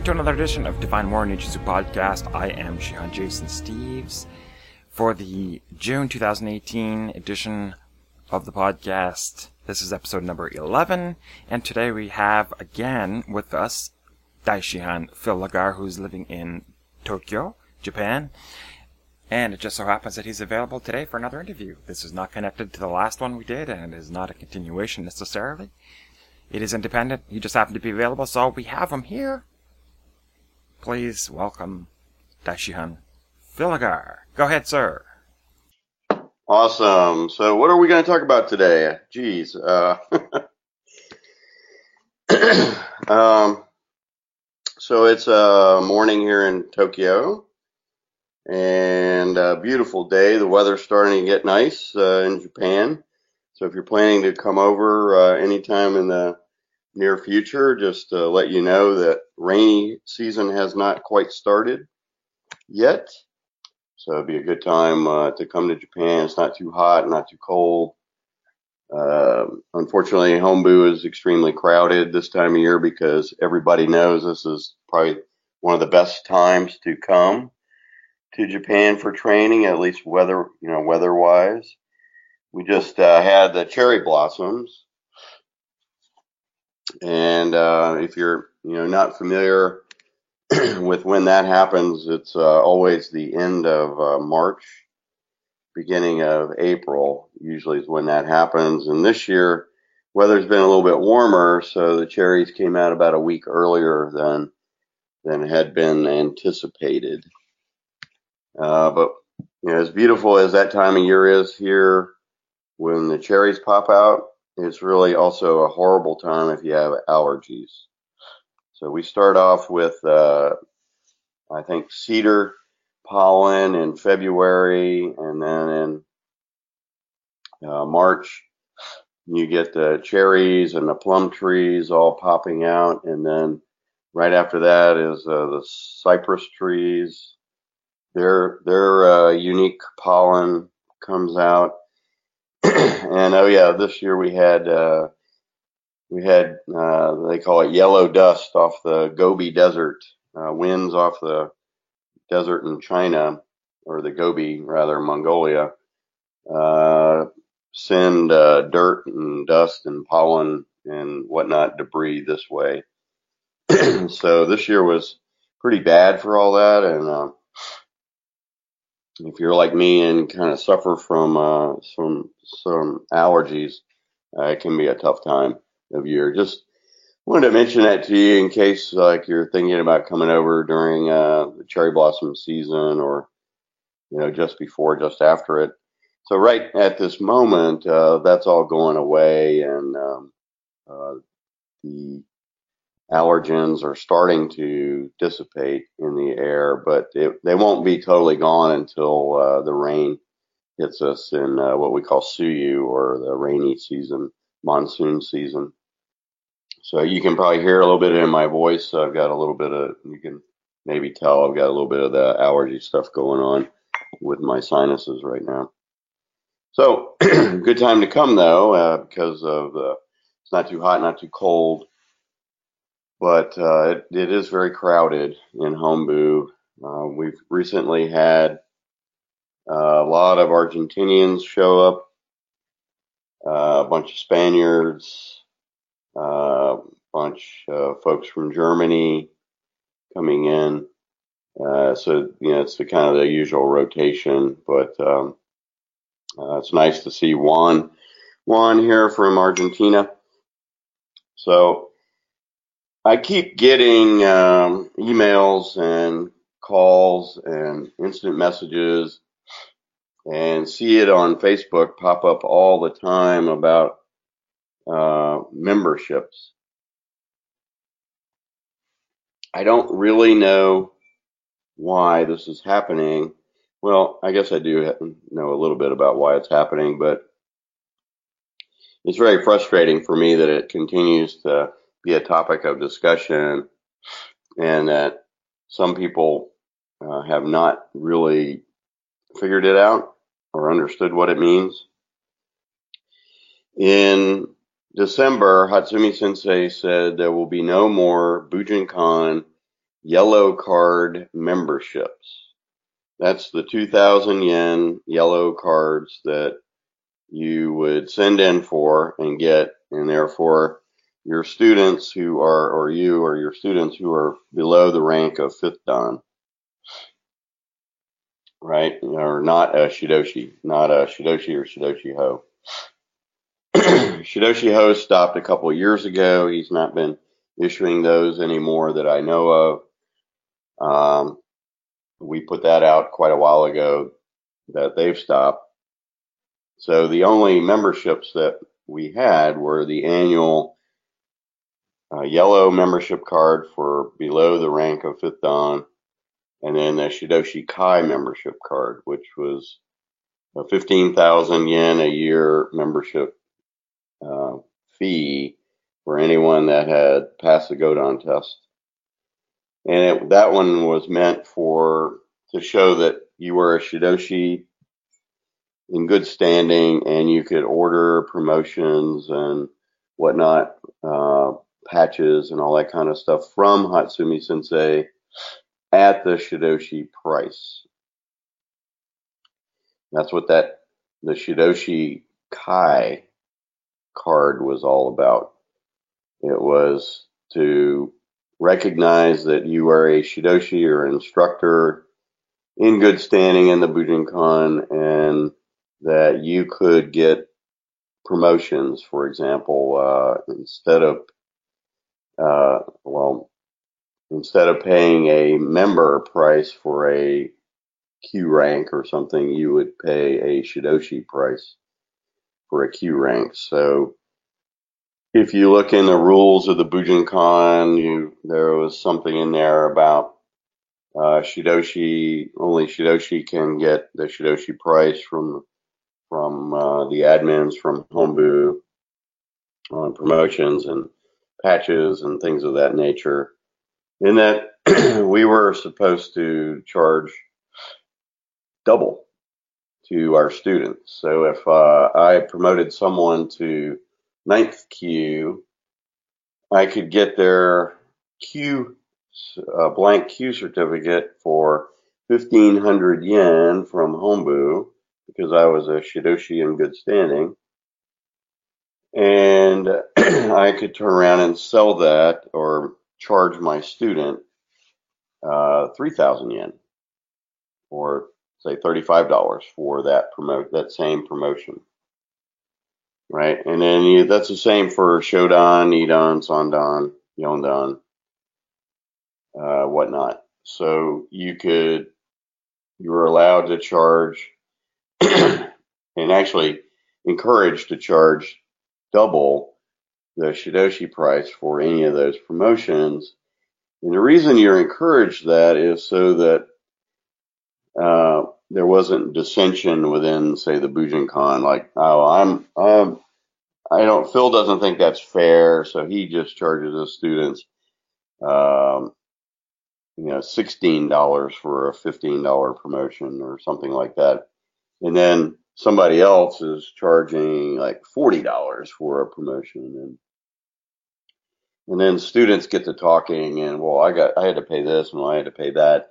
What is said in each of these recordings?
welcome to another edition of Divine War Ninjutsu Podcast. I am Shihan Jason Steves. For the June 2018 edition of the podcast, this is episode number 11, and today we have again with us Daishihan Phil Legare, who's living in Tokyo, Japan. And it just so happens that he's available today for another interview. This is not connected to the last one we did and is not a continuation necessarily. It is independent. He just happened to be available, so we have him here. Please welcome Daishihan Phil Legare. Go ahead, sir. Awesome. So, what are we going to talk about today? Geez. Uh, um, so, it's a uh, morning here in Tokyo and a beautiful day. The weather's starting to get nice uh, in Japan. So, if you're planning to come over uh, anytime in the near future, just to let you know that rainy season has not quite started yet. So it'd be a good time uh, to come to Japan. It's not too hot, not too cold. Uh, unfortunately, Hombu is extremely crowded this time of year because everybody knows this is probably one of the best times to come to Japan for training, at least weather, you know, weather-wise. We just uh, had the cherry blossoms, and uh, if you're, you know, not familiar with when that happens, it's uh, always the end of uh, March, beginning of April, usually is when that happens. And this year, weather's been a little bit warmer, so the cherries came out about a week earlier than than had been anticipated. Uh, but you know, as beautiful as that time of year is here, when the cherries pop out, it's really also a horrible time if you have allergies. So we start off with, uh, I think, cedar pollen in February, and then in uh, March, you get the cherries and the plum trees all popping out, and then right after that is uh, the cypress trees. Their their uh, unique pollen comes out, and oh yeah, this year we had uh, we had uh, they call it yellow dust off the Gobi Desert, uh, winds off the desert in China or the Gobi rather Mongolia, uh, send uh, dirt and dust and pollen and whatnot debris this way. so this year was pretty bad for all that, and uh, if you're like me and kind of suffer from uh, some some allergies, it can be a tough time of year. Just wanted to mention that to you in case like you're thinking about coming over during uh, the cherry blossom season or you know just before, just after it. So right at this moment, uh, that's all going away, and um, uh, the allergens are starting to dissipate in the air, but it, they won't be totally gone until uh, the rain hits us in uh, what we call Tsuyu or the rainy season, monsoon season. So you can probably hear a little bit in my voice. I've got a little bit of, you can maybe tell I've got a little bit of the allergy stuff going on with my sinuses right now. So good time to come though, uh, because of the, it's not too hot, not too cold, but uh, it, it is very crowded in Hombu. Uh, we've recently had uh, a lot of Argentinians show up, uh, a bunch of Spaniards, a uh, bunch of folks from Germany coming in. Uh, so you know it's the kind of the usual rotation, but um, it's nice to see Juan Juan here from Argentina. So I keep getting um, emails and calls and instant messages and see it on Facebook pop up all the time about uh, memberships. I don't really know why this is happening. Well, I guess I do know a little bit about why it's happening, but it's very frustrating for me that it continues to be a topic of discussion and that some people uh, have not really figured it out or understood what it means. In December, Hatsumi Sensei said there will be no more Bujinkan yellow card memberships. That's the 2000 yen yellow cards that you would send in for and get, and therefore your students who are, or you or your students who are below the rank of fifth dan, right? Or not a Shidoshi, not a Shidoshi or Shidoshi Ho. Shidoshi Ho stopped a couple years ago. He's not been issuing those anymore that I know of. Um, we put that out quite a while ago that they've stopped. So the only memberships that we had were the annual uh, yellow membership card for below the rank of fifth dan, and then the Shidoshi Kai membership card, which was a 15,000 yen a year membership uh, fee for anyone that had passed the Godan test. And it, that one was meant for to show that you were a Shidoshi in good standing and you could order promotions and whatnot, uh, patches and all that kind of stuff from Hatsumi Sensei at the Shidoshi price. That's what that, the Shidoshi Kai card was all about. It was to recognize that you are a Shidoshi or instructor in good standing in the Bujinkan and that you could get promotions, for example, uh, instead of, uh, well, instead of paying a member price for a kyu rank or something, you would pay a Shidoshi price for a kyu rank. So if you look in the rules of the Bujinkan, you there was something in there about uh, Shidoshi. Only Shidoshi can get the Shidoshi price from from uh, the admins from Hombu on promotions and patches and things of that nature. In that we were supposed to charge double to our students. So if uh, I promoted someone to ninth kyu, I could get their kyu uh, blank kyu certificate for 1500 yen from Hombu because I was a Shidoshi in good standing. And I could turn around and sell that or charge my student uh, 3000 yen or say $35 for that promote that same promotion right? And then you, that's the same for Shodan, Nidan, Sandan, Yondan, uh, whatnot. So you could, you were allowed to charge and actually encouraged to charge double the Shidoshi price for any of those promotions. And the reason you're encouraged that is so that uh, there wasn't dissension within, say, the Bujinkan. Like, oh, I'm, I'm, I don't. Phil doesn't think that's fair, so he just charges his students, um, you know, sixteen dollars for a fifteen dollar promotion or something like that, and then somebody else is charging like forty dollars for a promotion, and and then students get to talking, and well, I got, I had to pay this, and well, I had to pay that.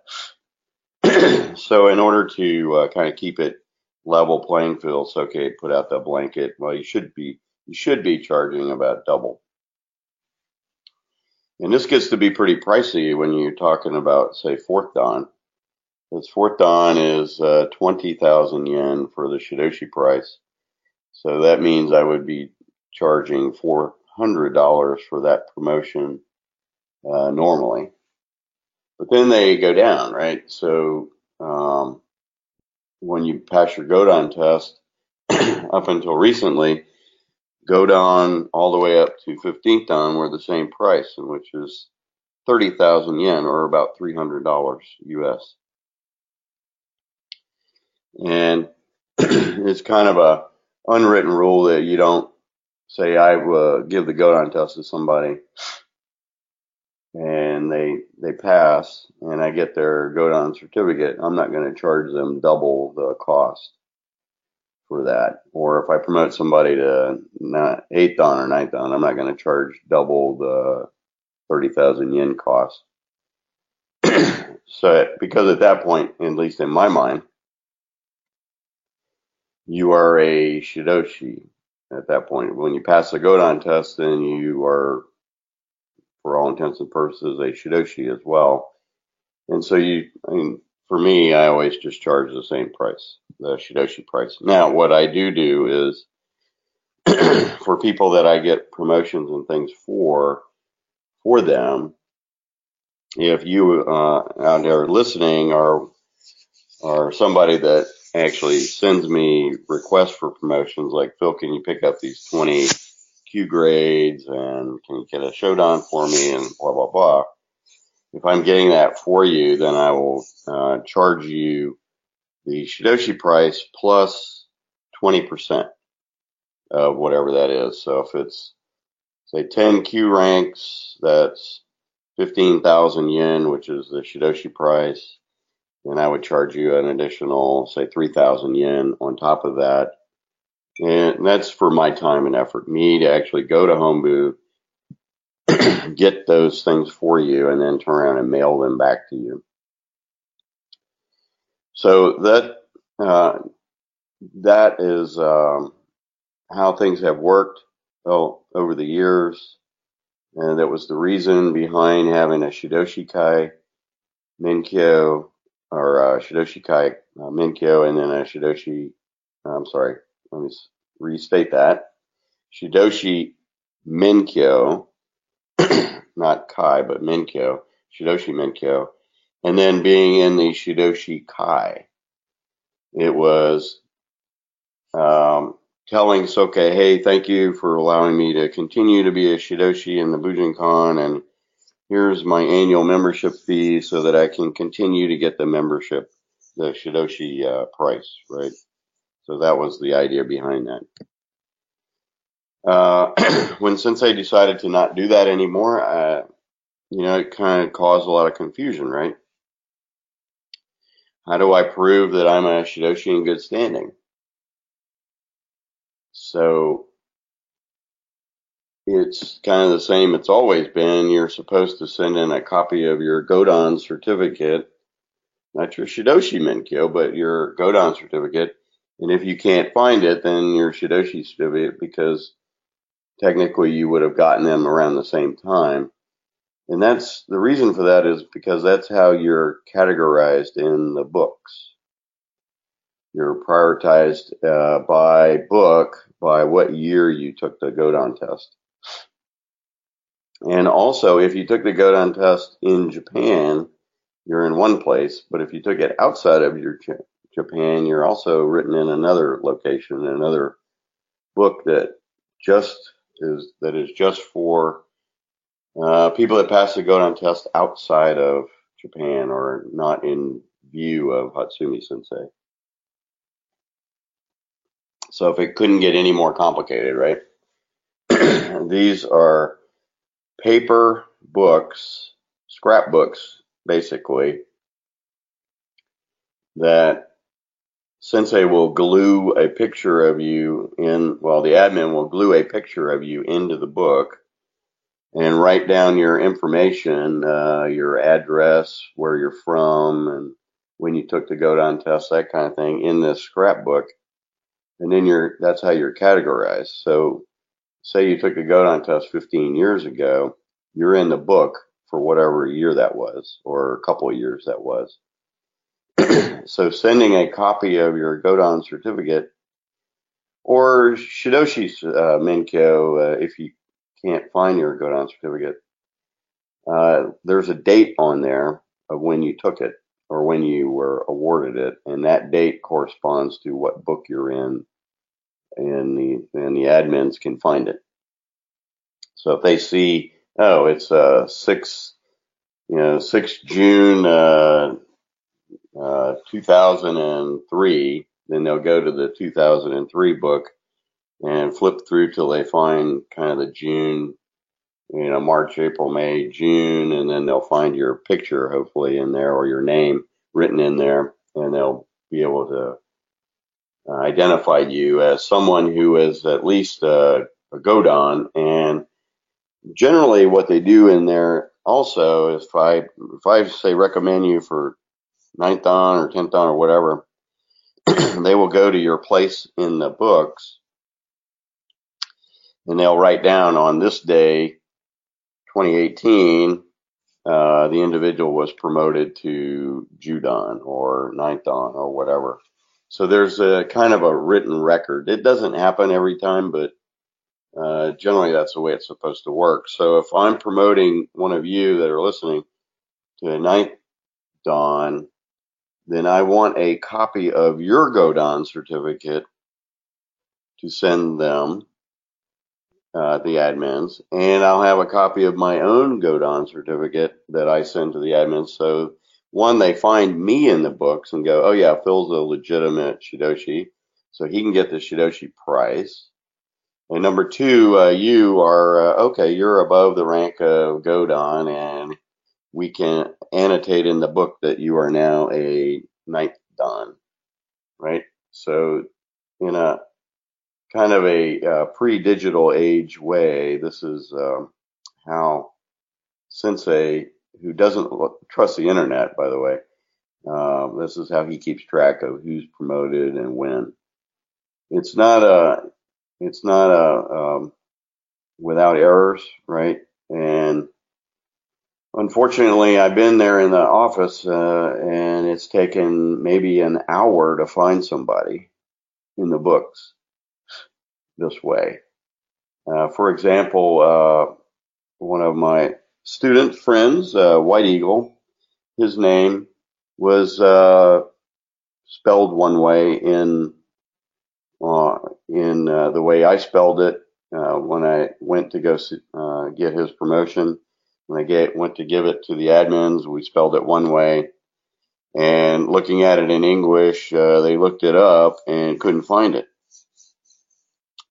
so in order to uh, kind of keep it level playing field, so okay. Put out the blanket. Well, you should be you should be charging about double. And this gets to be pretty pricey when you're talking about, say, fourth dan. Because fourth dan is uh, 20,000 yen for the Shidoshi price. So that means I would be charging $400 for that promotion uh, normally. But then they go down, right? So um, when you pass your Godan test, up until recently, Godan all the way up to 15th dan were the same price, which is 30,000 yen or about $300 US. And it's kind of a unwritten rule that you don't say I uh, give the Godan test to somebody and they they pass and I get their Godan certificate, I'm not going to charge them double the cost for that. Or if I promote somebody to not eighth dan or ninth dan, I'm not going to charge double the 30,000 yen cost. so, because at that point, at least in my mind, you are a Shidoshi at that point. When you pass the Godan test, then you are, for all intents and purposes, a Shidoshi as well. And so you, I mean, for me, I always just charge the same price, the Shidoshi price. Now, what I do do is for people that I get promotions and things for, for them, if you uh, out there listening are are somebody that actually sends me requests for promotions, like Phil, can you pick up these 20 kyu grades and can you get a Shodan for me and blah blah blah. If I'm getting that for you, then I will uh, charge you the Shidoshi price plus 20% of whatever that is. So if it's say 10 kyu ranks, that's 15,000 yen, which is the Shidoshi price. Then I would charge you an additional, say, 3,000 yen on top of that. And that's for my time and effort, me to actually go to Hombu, get those things for you, and then turn around and mail them back to you. So that uh, that is um, how things have worked over the years, and that was the reason behind having a Shidoshi Kai Menkyo or uh, Shidoshi Kai uh, Menkyo, and then a Shidoshi. I'm sorry, let me restate that. Shidoshi Menkyo, not Kai, but Menkyo, Shidoshi Menkyo, and then being in the Shidoshi Kai. It was um, telling Soke, hey, thank you for allowing me to continue to be a Shidoshi in the Bujinkan, and here's my annual membership fee so that I can continue to get the membership, the Shidoshi uh, price, right? So that was the idea behind that. Uh, when Sensei decided to not do that anymore, uh, you know, it kind of caused a lot of confusion, right? How do I prove that I'm a Shidoshi in good standing? So it's kind of the same it's always been. You're supposed to send in a copy of your Godan certificate, not your Shidoshi Menkyo, but your Godan certificate. And if you can't find it, then your Shidoshi certificate, because technically you would have gotten them around the same time. And that's the reason for that is because that's how you're categorized in the books. You're prioritized uh, by book by what year you took the Godan test. And also, if you took the Godan test in Japan, you're in one place, but if you took it outside of your J- Japan, you're also written in another location, another book that just is that is just for uh, people that pass the Godan test outside of Japan or not in view of Hatsumi Sensei. So if it couldn't get any more complicated, right? These are paper books, scrapbooks, basically, that Sensei will glue a picture of you in, well, the admin will glue a picture of you into the book and write down your information, uh, your address, where you're from, and when you took the Godan test, that kind of thing, in this scrapbook and then you're that's how you're categorized. So, say you took a Godan test 15 years ago, you're in the book for whatever year that was, or a couple of years that was. so, sending a copy of your Godan certificate or Shidoshi uh, uh, if you can't find your Godan certificate, uh, there's a date on there of when you took it or when you were awarded it, and that date corresponds to what book you're in, and the and the admins can find it. So if they see, oh, it's uh six, you know, six June uh, uh, 2003, then they'll go to the 2003 book and flip through till they find kind of the June you know, March, April, May, June, and then they'll find your picture hopefully in there or your name written in there, and they'll be able to uh, identify you as someone who is at least a, a Godan. And generally, what they do in there also, if I if I say recommend you for ninth dan or tenth dan or whatever, they will go to your place in the books and they'll write down on this day, 2018, uh, the individual was promoted to Judan or ninth dan or whatever. So there's a kind of a written record. It doesn't happen every time, but uh, generally that's the way it's supposed to work. So if I'm promoting one of you that are listening to a ninth dan, then I want a copy of your Godan certificate to send them, uh, the admins, and I'll have a copy of my own Godan certificate that I send to the admins. So one, they find me in the books and go, oh yeah, Phil's a legitimate Shidoshi, so he can get the Shidoshi price. And number two, uh, you are, uh, okay, you're above the rank of Godan and we can annotate in the book that you are now a ninth dan, right? So in a kind of a uh, pre-digital age way, this is um, how Sensei, who doesn't trust the internet, by the way, um, this is how he keeps track of who's promoted and when. It's not a, it's not a um, without errors, right? And Unfortunately, I've been there in the office, uh, and it's taken maybe an hour to find somebody in the books this way. Uh, for example, uh, one of my student friends, uh, White Eagle, his name was uh, spelled one way in uh, in the way I spelled it when I went to go get his promotion when I get, went to give it to the admins, we spelled it one way. And looking at it in English, uh, they looked it up and couldn't find it.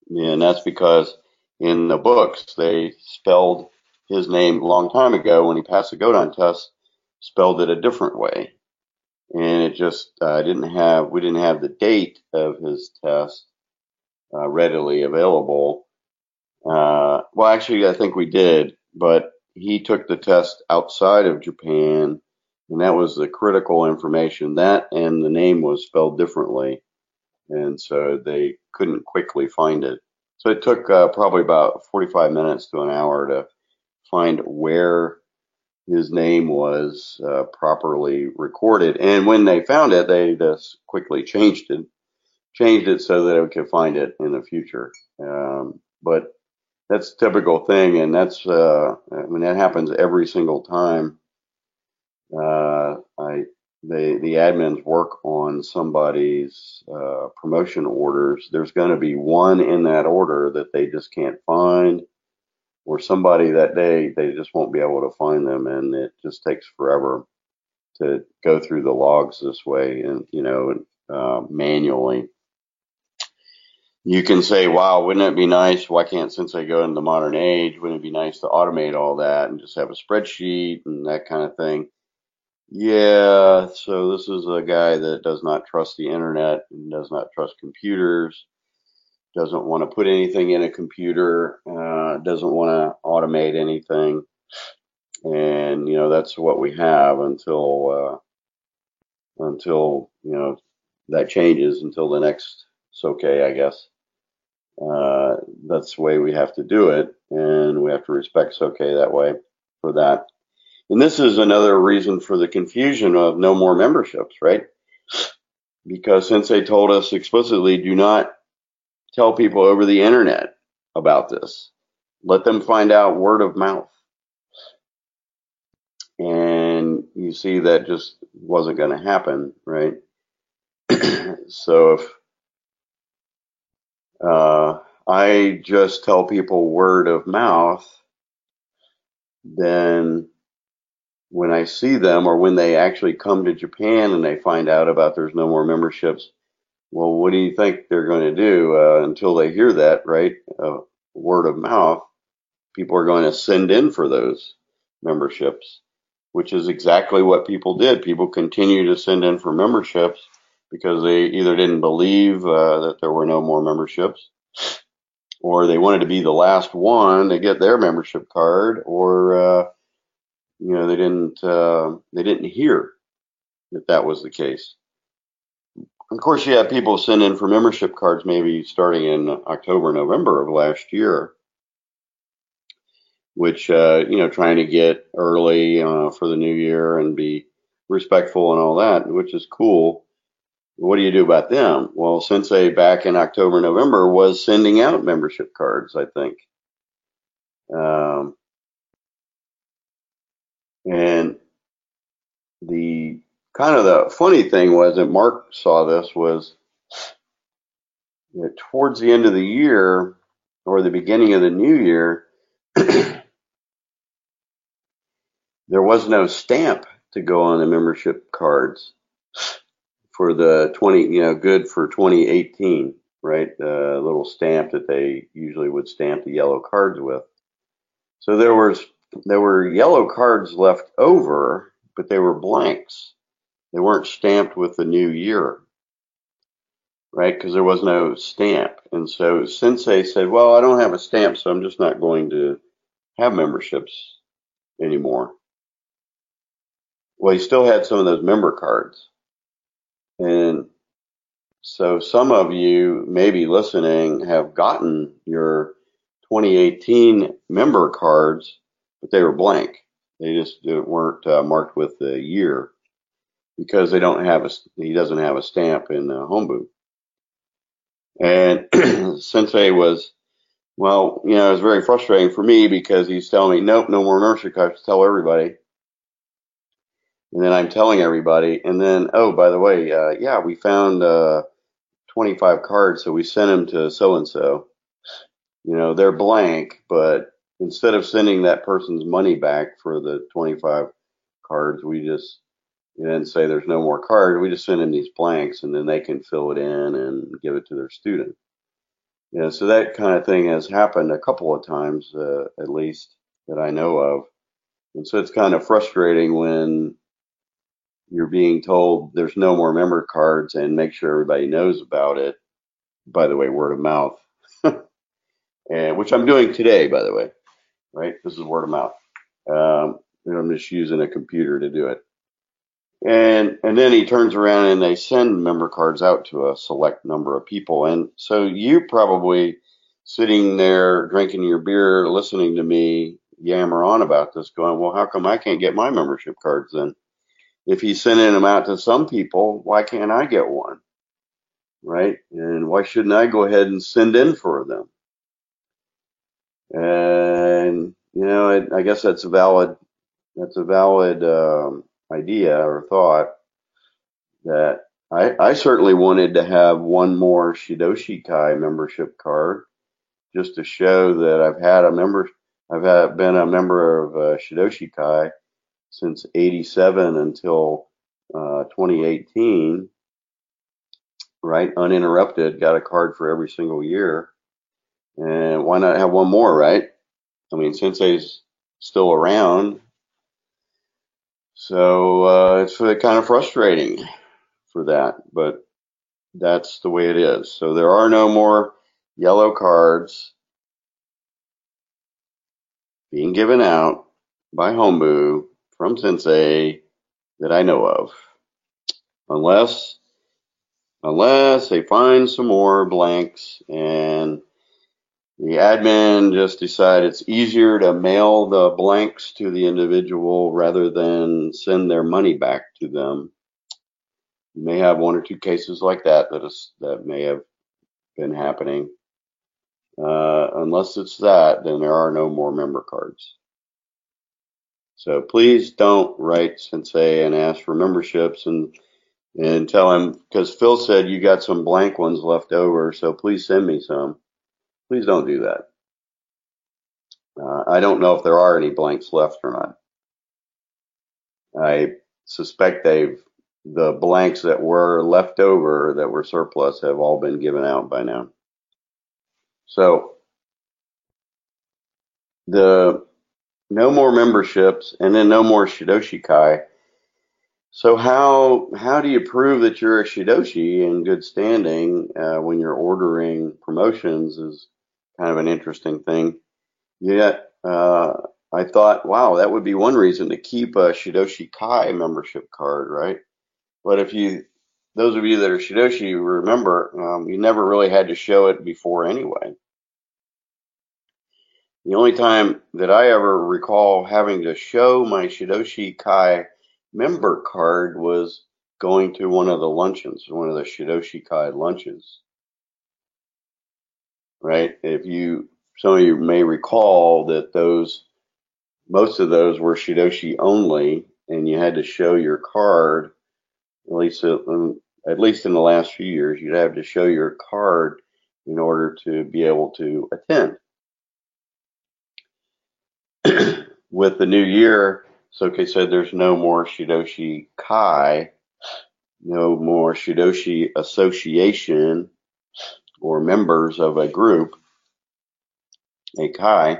And that's because in the books, they spelled his name a long time ago when he passed the Godan test, spelled it a different way. And it just uh, didn't have, we didn't have the date of his test uh, readily available. Uh, well, actually, I think we did, but he took the test outside of Japan, and that was the critical information. That and the name was spelled differently, and so they couldn't quickly find it. So it took uh, probably about 45 minutes to an hour to find where his name was uh, properly recorded. And when they found it, they just quickly changed it, changed it so that it could find it in the future. Um, but that's a typical thing, and that's uh, I mean that happens every single time. Uh, I the the admins work on somebody's uh, promotion orders. There's going to be one in that order that they just can't find, or somebody that day they just won't be able to find them, and it just takes forever to go through the logs this way, and you know, uh, manually you can say, wow, wouldn't it be nice? Why can't Sensei go into the modern age? Wouldn't it be nice to automate all that and just have a spreadsheet and that kind of thing? Yeah, so this is a guy that does not trust the internet and does not trust computers, doesn't want to put anything in a computer, uh, doesn't want to automate anything. And, you know, that's what we have until, uh, until, you know, that changes until the next okay, I guess. Uh, that's the way we have to do it, and we have to respect okay that way for that. And this is another reason for the confusion of no more memberships, right? Because since they told us explicitly, do not tell people over the internet about this. Let them find out word of mouth. And you see that just wasn't going to happen, right? so if uh, I just tell people word of mouth, then when I see them or when they actually come to Japan and they find out about there's no more memberships, well, what do you think they're going to do uh, until they hear that, right? Uh, word of mouth, people are going to send in for those memberships, which is exactly what people did. People continue to send in for memberships because they either didn't believe uh, that there were no more memberships or they wanted to be the last one to get their membership card or uh, you know, they didn't uh, they didn't hear that that was the case. Of course, you had people send in for membership cards maybe starting in October, November of last year, which uh, you know, trying to get early uh, for the new year and be respectful and all that, which is cool. What do you do about them? Well, Sensei back in October, November was sending out membership cards, I think. Um, and the kind of the funny thing was that Mark saw this was that towards the end of the year or the beginning of the new year, there was no stamp to go on the membership cards for the 20, you know, good for 2018, right? The little stamp that they usually would stamp the yellow cards with. So there was there were yellow cards left over, but they were blanks. They weren't stamped with the new year, right? Because there was no stamp. And so Sensei said, well, I don't have a stamp, so I'm just not going to have memberships anymore. Well, he still had some of those member cards. And so some of you maybe listening have gotten your 2018 member cards, but they were blank. They just weren't uh, marked with the year because they don't have a he doesn't have a stamp in the Hombu. And Sensei was, well, you know, it was very frustrating for me because he's telling me, nope, no more nursery cards. Tell everybody. And then I'm telling everybody. And then, oh, by the way, uh, yeah, we found uh, 25 cards, so we sent them to so and so. You know, they're blank, but instead of sending that person's money back for the 25 cards, we just and say there's no more cards. We just send them these blanks, and then they can fill it in and give it to their student. Yeah, so that kind of thing has happened a couple of times, uh, at least that I know of. And so it's kind of frustrating when you're being told there's no more member cards and make sure everybody knows about it. By the way, word of mouth, and which I'm doing today, by the way, right? This is word of mouth. Um, I'm just using a computer to do it. And and then he turns around and they send member cards out to a select number of people. And so you probably sitting there drinking your beer, listening to me yammer on about this, going, well, how come I can't get my membership cards then? if he's sending them out to some people, why can't I get one? Right? And why shouldn't I go ahead and send in for them? And, you know, I, I guess that's a valid, that's a valid um, idea or thought that I, I certainly wanted to have one more Shidoshi Kai membership card just to show that I've had a member, I've had, been a member of uh, Shidoshi Kai since 87 until uh, 2018, right? Uninterrupted, got a card for every single year. And why not have one more, right? I mean, Sensei's still around. So uh, it's kind of frustrating for that, but that's the way it is. So there are no more yellow cards being given out by Hombu from Sensei that I know of. Unless, unless they find some more blanks and the admin just decide it's easier to mail the blanks to the individual rather than send their money back to them. You may have one or two cases like that that is that may have been happening. Uh, unless it's that, then there are no more member cards. So please don't write Sensei and ask for memberships and and tell him because Phil said you got some blank ones left over, so please send me some. Please don't do that. Uh, I don't know if there are any blanks left or not. I suspect they've the blanks that were left over that were surplus have all been given out by now. So the no more memberships, and then no more Shidoshi Kai. So how how do you prove that you're a Shidoshi in good standing uh, when you're ordering promotions is kind of an interesting thing. Yet uh, I thought, wow, that would be one reason to keep a Shidoshi Kai membership card, right? But if you, those of you that are Shidoshi, remember, um, you never really had to show it before anyway. The only time that I ever recall having to show my Shidoshi Kai member card was going to one of the luncheons, one of the Shidoshi Kai lunches. Right? If you, some of you may recall that those, most of those were Shidoshi only, and you had to show your card, at least, um, at least in the last few years, you'd have to show your card in order to be able to attend. With the new year, Soke said there's no more Shidoshi Kai no more Shidoshi association or members of a group, a Kai,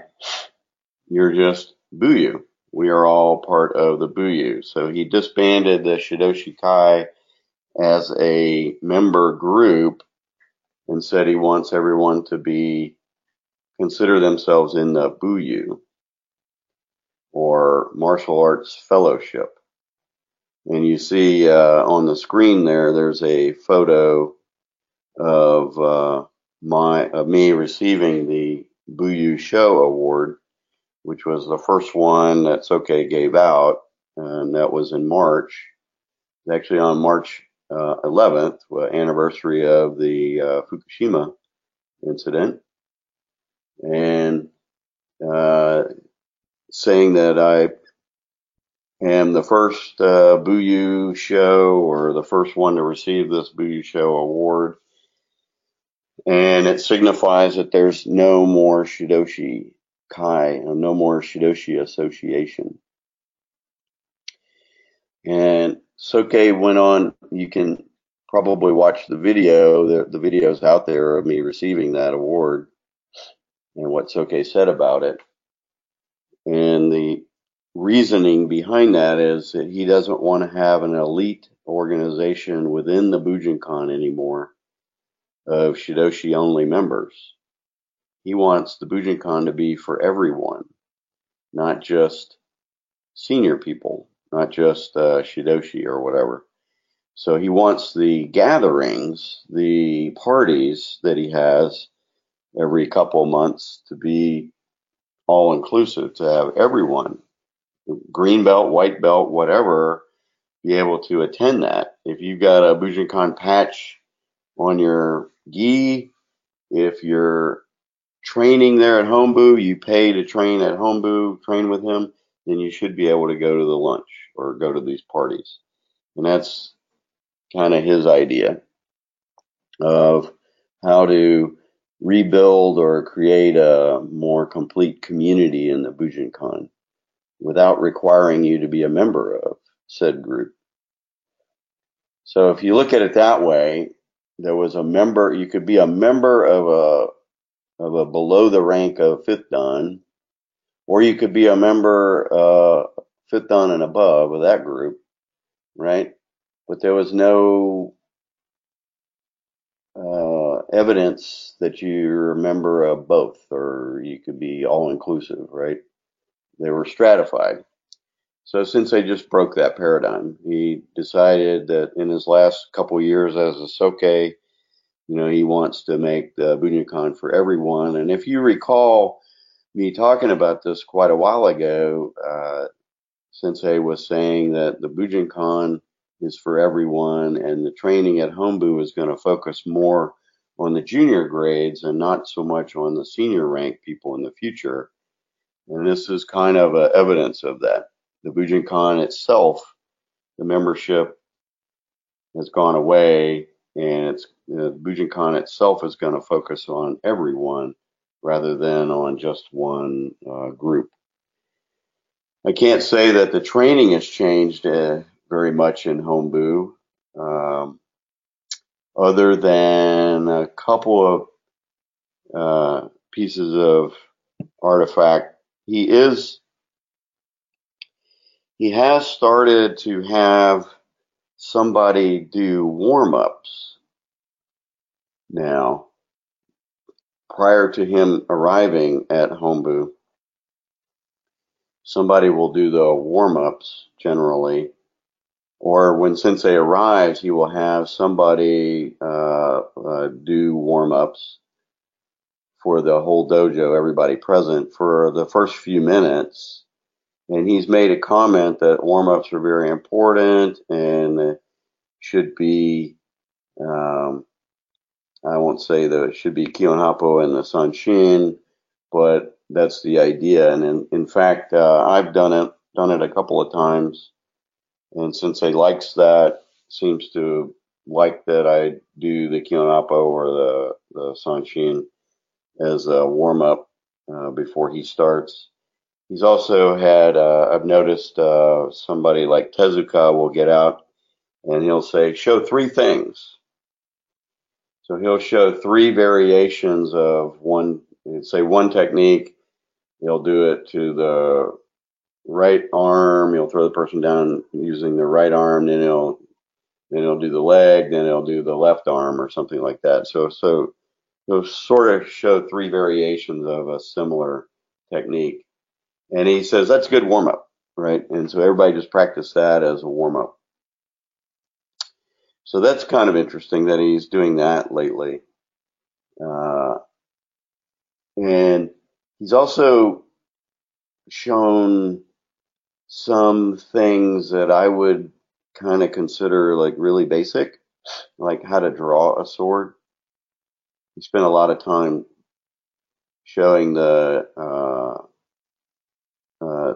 you're just Buyu. We are all part of the Buyu. So he disbanded the Shidoshi Kai as a member group and said he wants everyone to be consider themselves in the Buyu or martial arts fellowship. And you see uh, on the screen there, there's a photo of uh, my of me receiving the Buyu Show Award, which was the first one that Soke gave out, and that was in March. Actually, on March uh, 11th, anniversary of the uh, Fukushima incident, and uh, saying that I am the first uh, show or the first one to receive this Buyu show award. And it signifies that there's no more Shidoshi Kai, no more Shidoshi Association. And Soke went on, you can probably watch the video, the, the videos out there of me receiving that award and what Soke said about it. And the reasoning behind that is that he doesn't want to have an elite organization within the Bujinkan anymore of Shidoshi only members. He wants the Bujinkan to be for everyone, not just senior people, not just uh, Shidoshi or whatever. So he wants the gatherings, the parties that he has every couple months to be all inclusive, to have everyone green belt, white belt, whatever, be able to attend that. If you've got a Bujinkan patch on your gi, if you're training there at Hombu, you pay to train at Hombu, train with him, then you should be able to go to the lunch or go to these parties. And that's kind of his idea of how to rebuild or create a more complete community in the Bujinkan without requiring you to be a member of said group. So if you look at it that way, there was a member, you could be a member of a of a below the rank of fifth dan, or you could be a member uh, fifth dan and above of that group, right? But there was no uh, evidence that you're a member of both, or you could be all inclusive, right? They were stratified. So they just broke that paradigm, he decided that in his last couple years as a Soke, you know, he wants to make the Bujinkan for everyone. And if you recall me talking about this quite a while ago, uh, Sensei was saying that the Bujinkan is for everyone and the training at Hombu is going to focus more on the junior grades and not so much on the senior rank people in the future. And this is kind of evidence of that. The Bujinkan itself, the membership has gone away, and it's the Bujinkan itself is going to focus on everyone rather than on just one uh, group. I can't say that the training has changed uh, very much in Hombu, um, other than a couple of uh, pieces of artifact he is he has started to have somebody do warm ups now prior to him arriving at Hombu. somebody will do the warm ups generally, or when Sensei arrives, he will have somebody uh, uh, do warm ups for the whole dojo, everybody present for the first few minutes. And he's made a comment that warm ups are very important and should be, um, I won't say that it should be Kihon Happo and the Sanshin, but that's the idea. And in, in fact, uh, I've done it, done it a couple of times. And Sensei likes that, seems to like that I do the Kihon Happo or the, the as a warm up uh, before he starts. He's also had, uh, I've noticed uh, somebody like Tezuka will get out and he'll say, show three things. So he'll show three variations of one, say one technique. He'll do it to the right arm. He'll throw the person down using the right arm. Then he'll, then he'll do the leg. Then he'll do the left arm or something like that. So, so he'll sort of show three variations of a similar technique. And he says that's a good warm up, right? And so everybody just practice that as a warm up. So that's kind of interesting that he's doing that lately. Uh, and he's also shown some things that I would kind of consider like really basic, like how to draw a sword he spent a lot of time showing the uh,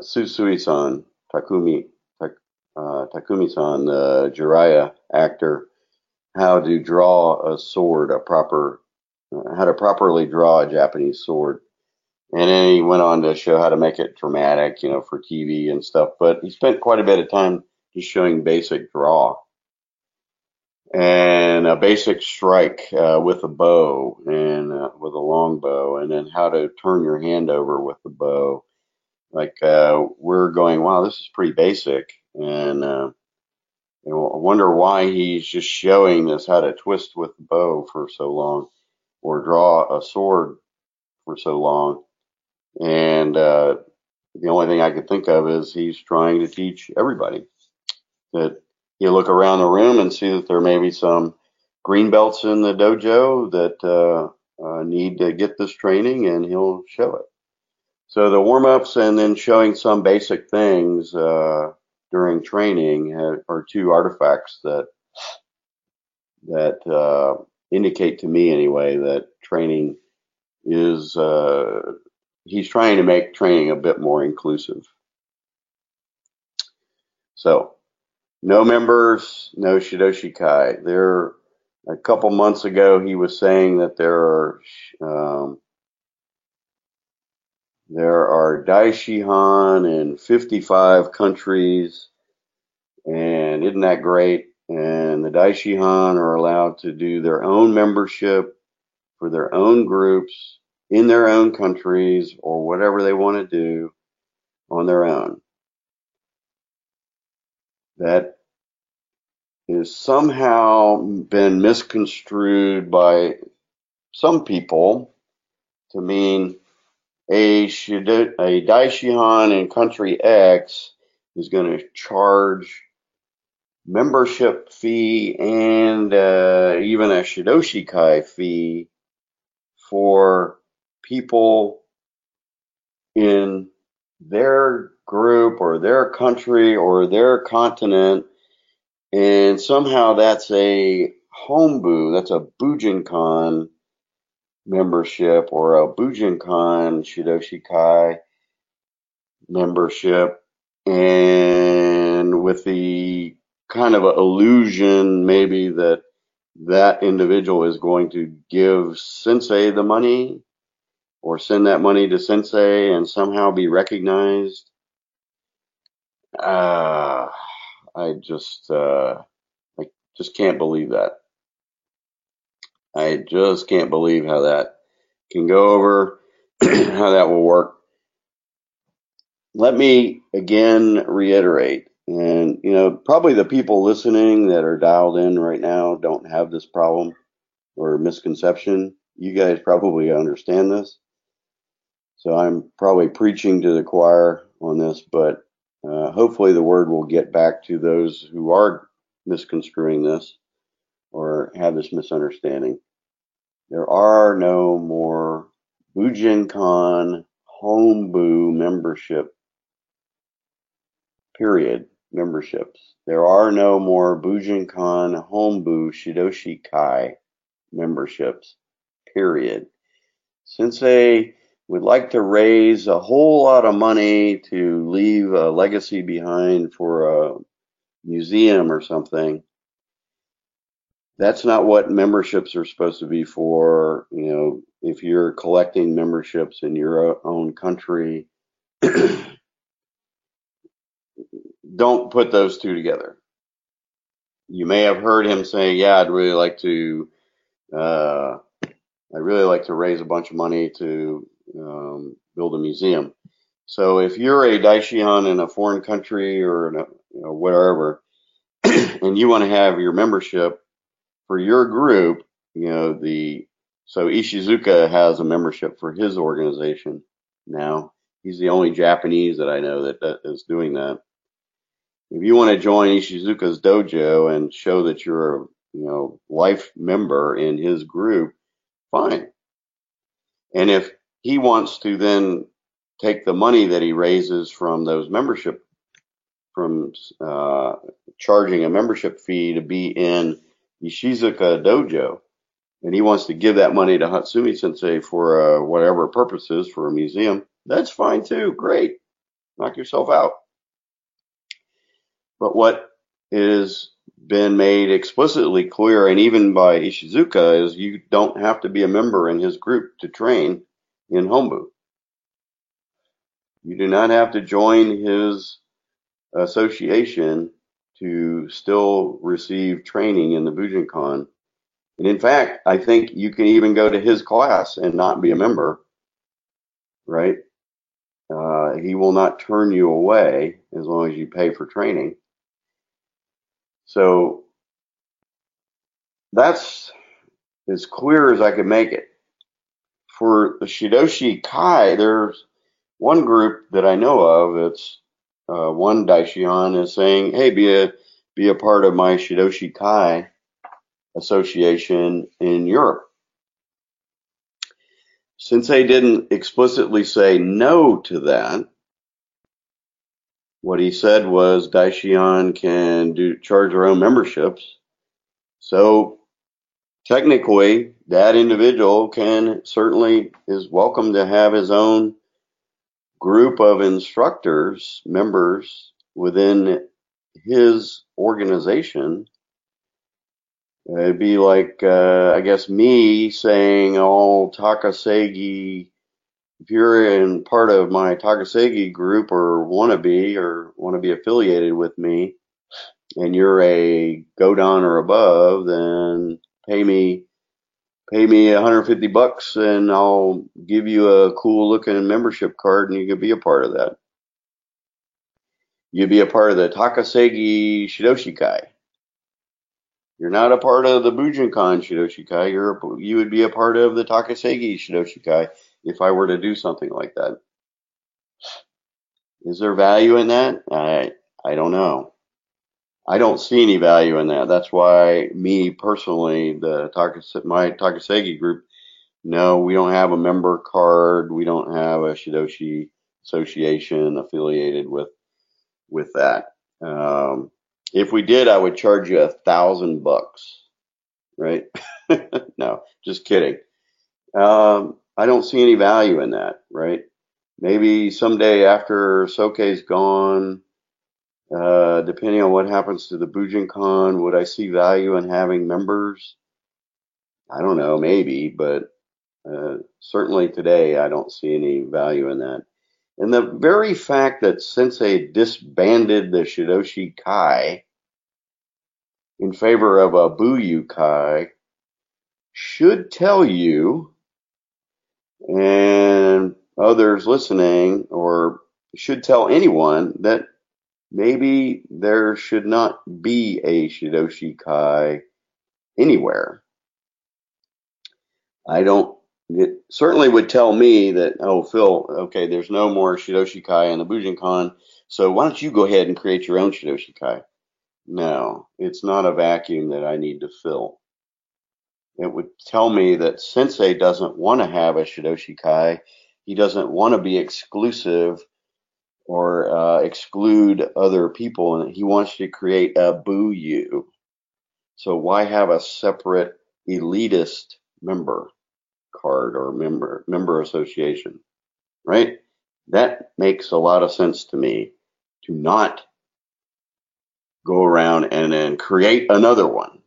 Susui-san, Takumi, Tak, uh, Takumi-san, the Jiraiya actor, how to draw a sword, a proper, uh, how to properly draw a Japanese sword. And then he went on to show how to make it dramatic, you know, for TV and stuff. But he spent quite a bit of time just showing basic draw and a basic strike uh, with a bow and uh, with a long bow, and then how to turn your hand over with the bow. Like uh, we're going, wow, this is pretty basic, and uh, you I wonder why he's just showing us how to twist with the bow for so long, or draw a sword for so long. And uh, the only thing I could think of is he's trying to teach everybody that you look around the room and see that there may be some green belts in the dojo that uh, uh, need to get this training, and he'll show it. So the warm ups and then showing some basic things uh, during training are two artifacts that that uh, indicate to me anyway that training is uh, he's trying to make training a bit more inclusive. So no members, no Shidoshi Kai. There, a couple months ago, he was saying that there are um, there are Daishihan in 55 countries, and isn't that great? And the Daishihan are allowed to do their own membership for their own groups in their own countries or whatever they want to do on their own that is somehow been misconstrued by some people to mean a, a Daishihan in country X is going to charge membership fee and uh, even a Shidoshi Kai fee for people in their group or their country or their continent, and somehow that's a hombu, that's a Bujinkan membership or a Bujinkan Shidoshi Kai membership, and with the kind of illusion maybe that that individual is going to give sensei the money or send that money to sensei and somehow be recognized uh, I just, uh, I just can't believe that. I just can't believe how that can go over, how that will work. Let me again reiterate, and you know, probably the people listening that are dialed in right now don't have this problem or misconception. You guys probably understand this. So I'm probably preaching to the choir on this, but uh, hopefully the word will get back to those who are misconstruing this or have this misunderstanding. There are no more Bujinkan Hombu membership, period, memberships. There are no more Bujinkan Hombu Shidoshi Kai memberships, period. Sensei would like to raise a whole lot of money to leave a legacy behind for a museum or something. That's not what memberships are supposed to be for. You know, if you're collecting memberships in your own country, don't put those two together. You may have heard him say, "Yeah, I'd really like to, uh, I really like to raise a bunch of money to um, build a museum." So if you're a daishihan in a foreign country or in a, you know, wherever, and you want to have your membership for your group, you know the so Ishizuka has a membership for his organization now. He's the only Japanese that I know that, that is doing that if you want to join Ishizuka's dojo and show that you're a you know life member in his group, fine. And if he wants to then take the money that he raises from those membership from uh, charging a membership fee to be in Ishizuka dojo, and he wants to give that money to Hatsumi Sensei for uh, whatever purposes for a museum, that's fine too. Great, knock yourself out. But what has been made explicitly clear, and even by Ishizuka, is you don't have to be a member in his group to train in Hombu. You do not have to join his association to still receive training in the Bujinkan. And in fact, I think you can even go to his class and not be a member, right? Uh, he will not turn you away as long as you pay for training. So that's as clear as I could make it. For the Shidoshi Kai, there's one group that I know of. It's uh, one Daishihan is saying, "Hey, be a be a part of my Shidoshi Kai association in Europe." Since they didn't explicitly say no to that, what he said was Daishihan can do charge their own memberships. So technically, that individual can certainly is welcome to have his own group of instructors, members within his organization. It'd be like, uh, I guess, me saying, "Oh, Takasagi if you're in part of my Takasagi group or want to be or want to be affiliated with me and you're a Godan or above, then pay me pay me 150 bucks and I'll give you a cool looking membership card and you can be a part of that. You'd be a part of the Takasagi Shidoshikai. You're not a part of the Bujinkan Shidoshikai. You're a, you would be a part of the Takasagi Shidoshikai if I were to do something like that. Is there value in that? I I don't know. I don't see any value in that. That's why me personally, the Takase, my Takasagi group, no, we don't have a member card. We don't have a Shidoshi association affiliated with with that. Um, if we did, I would charge you a thousand bucks, right? no, just kidding. Um, I don't see any value in that, right? Maybe someday after Soke's gone, uh, depending on what happens to the Bujinkan, would I see value in having members? I don't know, maybe, but uh, certainly today I don't see any value in that. And the very fact that Sensei disbanded the Shidoshi Kai in favor of a Buyu Kai should tell you and others listening or should tell anyone that maybe there should not be a Shidoshi Kai anywhere. I don't it certainly would tell me that, oh, Phil, okay, there's no more Shidoshi Kai in the Bujinkan, so why don't you go ahead and create your own Shidoshi Kai? No, it's not a vacuum that I need to fill. It would tell me that Sensei doesn't want to have a Shidoshi Kai. He doesn't want to be exclusive or uh, exclude other people, and he wants to create a Buyu. So why have a separate elitist member card or member member association, right? That makes a lot of sense to me. To not go around and then create another one,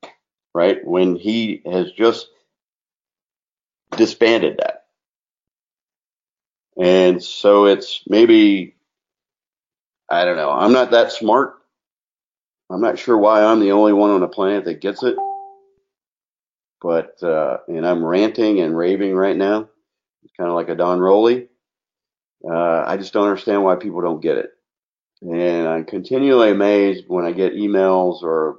right? When he has just disbanded that. And so it's maybe, I don't know, I'm not that smart. I'm not sure why I'm the only one on the planet that gets it. But, uh, and I'm ranting and raving right now. It's kind of like a Don Roley. Uh, I just don't understand why people don't get it. And I'm continually amazed when I get emails or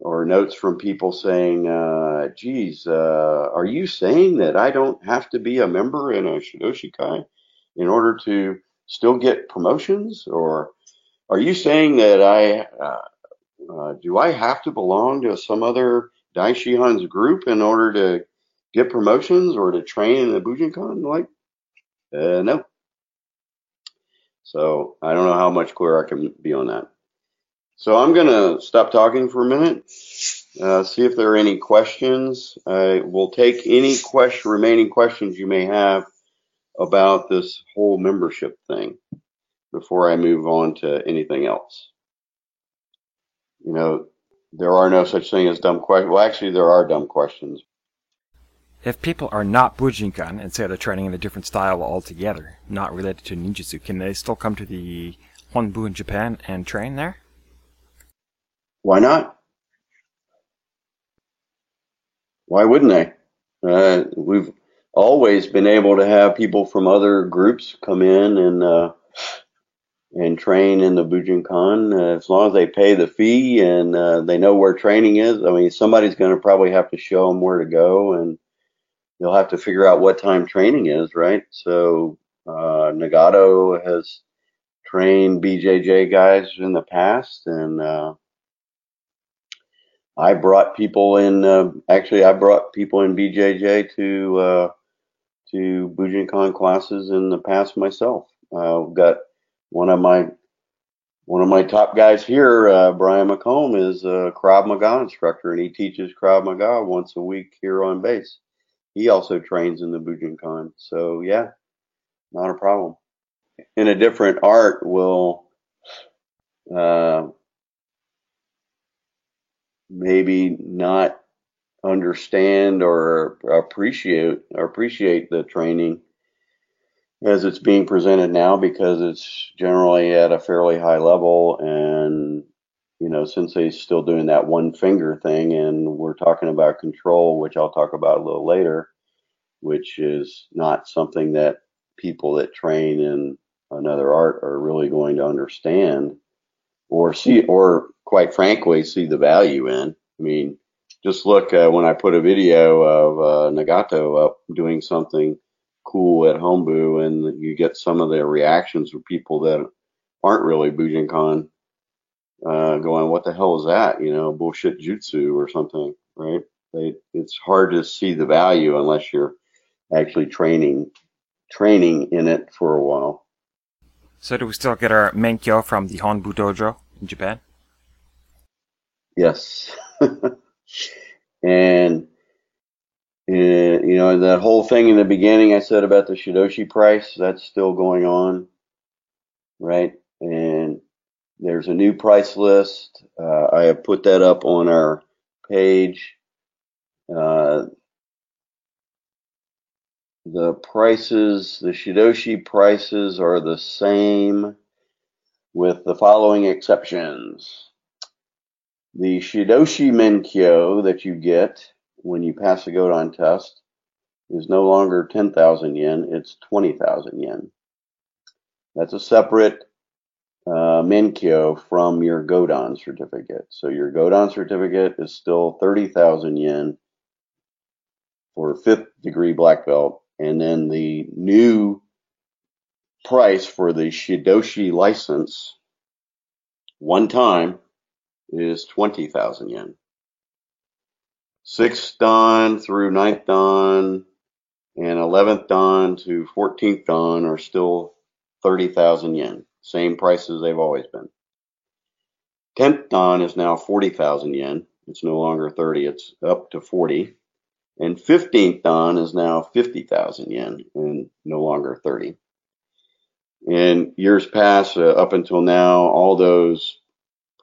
or notes from people saying, uh, geez, uh, are you saying that I don't have to be a member in a Shidoshi Kai in order to still get promotions? Or are you saying that I, uh, uh do I have to belong to some other Daishihan's group in order to get promotions or to train in the Bujinkan? Like, uh, no. So I don't know how much clearer I can be on that. So I'm going to stop talking for a minute, uh, see if there are any questions. I will take any question, remaining questions you may have about this whole membership thing before I move on to anything else. You know, there are no such thing as dumb questions. Well, actually, there are dumb questions. If people are not Bujinkan and say they're training in a different style altogether, not related to ninjutsu, can they still come to the Hombu in Japan and train there? Why not? Why wouldn't they? Uh, we've always been able to have people from other groups come in and uh, and train in the Bujinkan uh, as long as they pay the fee and uh, they know where training is. I mean, somebody's going to probably have to show them where to go, and they'll have to figure out what time training is, right? So uh, Nagato has trained BJJ guys in the past, and uh, I brought people in. Uh, actually, I brought people in BJJ to uh, to Bujinkan classes in the past myself. Uh, I've got one of my one of my top guys here, uh, Brian McComb, is a Krav Maga instructor, and he teaches Krav Maga once a week here on base. He also trains in the Bujinkan, so yeah, not a problem. In a different art, will uh, maybe not understand or appreciate or appreciate the training as it's being presented now because it's generally at a fairly high level and you know sensei's still doing that one finger thing and we're talking about control which i'll talk about a little later which is not something that people that train in another art are really going to understand or see or quite frankly, see the value in. I mean, just look uh, when I put a video of uh, Nagato up doing something cool at Hombu, and you get some of the reactions from people that aren't really Bujinkan uh, going, "What the hell is that?" You know, bullshit jutsu or something, right? They, it's hard to see the value unless you're actually training training in it for a while. So, do we still get our menkyo from the Hombu dojo in Japan? Yes. and uh, you know that whole thing in the beginning I said about the Shidoshi price, that's still going on, right? And there's a new price list. Uh, I have put that up on our page. Uh, the prices, the Shidoshi prices are the same with the following exceptions. The Shidoshi Menkyo that you get when you pass the Godan test is no longer 10,000 yen, it's 20,000 yen. That's a separate uh, Menkyo from your Godan certificate. So your Godan certificate is still 30,000 yen for fifth degree black belt. And then the new price for the Shidoshi license one time is 20,000 yen. Sixth dan through ninth dan and 11th dan to 14th dan are still 30,000 yen. Same prices they've always been. 10th dan is now 40,000 yen. It's no longer 30, it's up to 40. And 15th dan is now 50,000 yen and no longer 30. In years past, uh, up until now, all those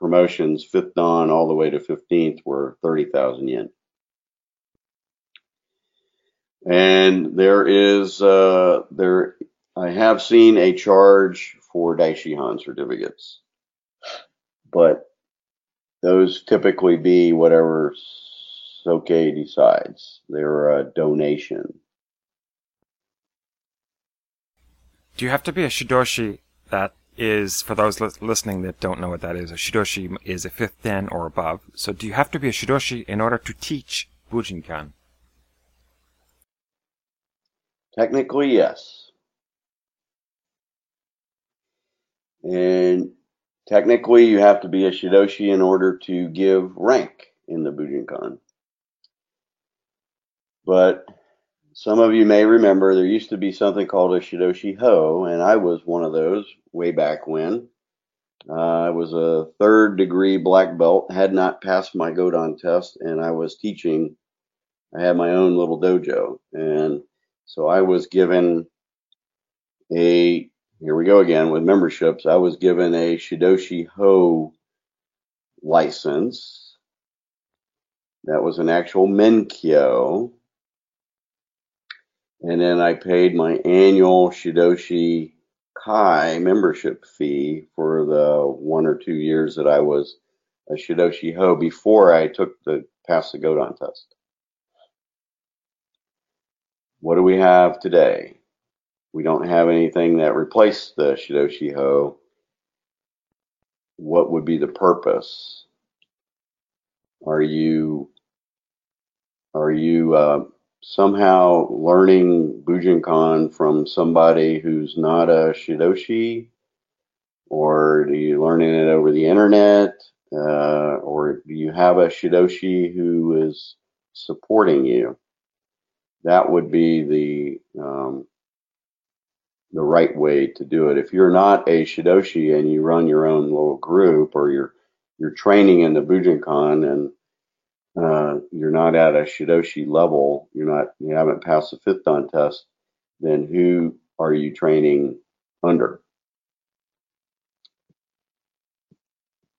promotions, 5th dan all the way to 15th, were 30,000 yen. And there is, uh, there, I have seen a charge for Daishihan certificates, but those typically be whatever Soke decides. They're a donation. Do you have to be a Shidoshi that is, for those li- listening that don't know what that is, a Shidoshi is a fifth dan or above. So do you have to be a Shidoshi in order to teach Bujinkan? Technically, yes. And technically, you have to be a Shidoshi in order to give rank in the Bujinkan. But some of you may remember there used to be something called a Shidoshi Ho, and I was one of those way back when. Uh, I was a third degree black belt, had not passed my Godan test, and I was teaching. I had my own little dojo, and so I was given a, here we go again with memberships, I was given a Shidoshi Ho license. That was an actual Menkyo. And then I paid my annual Shidoshi Kai membership fee for the one or two years that I was a Shidoshi Ho before I took the pass the Godan test. What do we have today? We don't have anything that replaced the Shidoshi Ho. What would be the purpose? Are you are you uh, somehow learning Bujinkan from somebody who's not a Shidoshi? Or are you learning it over the internet? Uh, or do you have a Shidoshi who is supporting you? that would be the um, the right way to do it. If you're not a shidoshi and you run your own little group, or you're you're training in the Bujinkan and uh, you're not at a shidoshi level, you're not you haven't passed the fifth dan test, then who are you training under?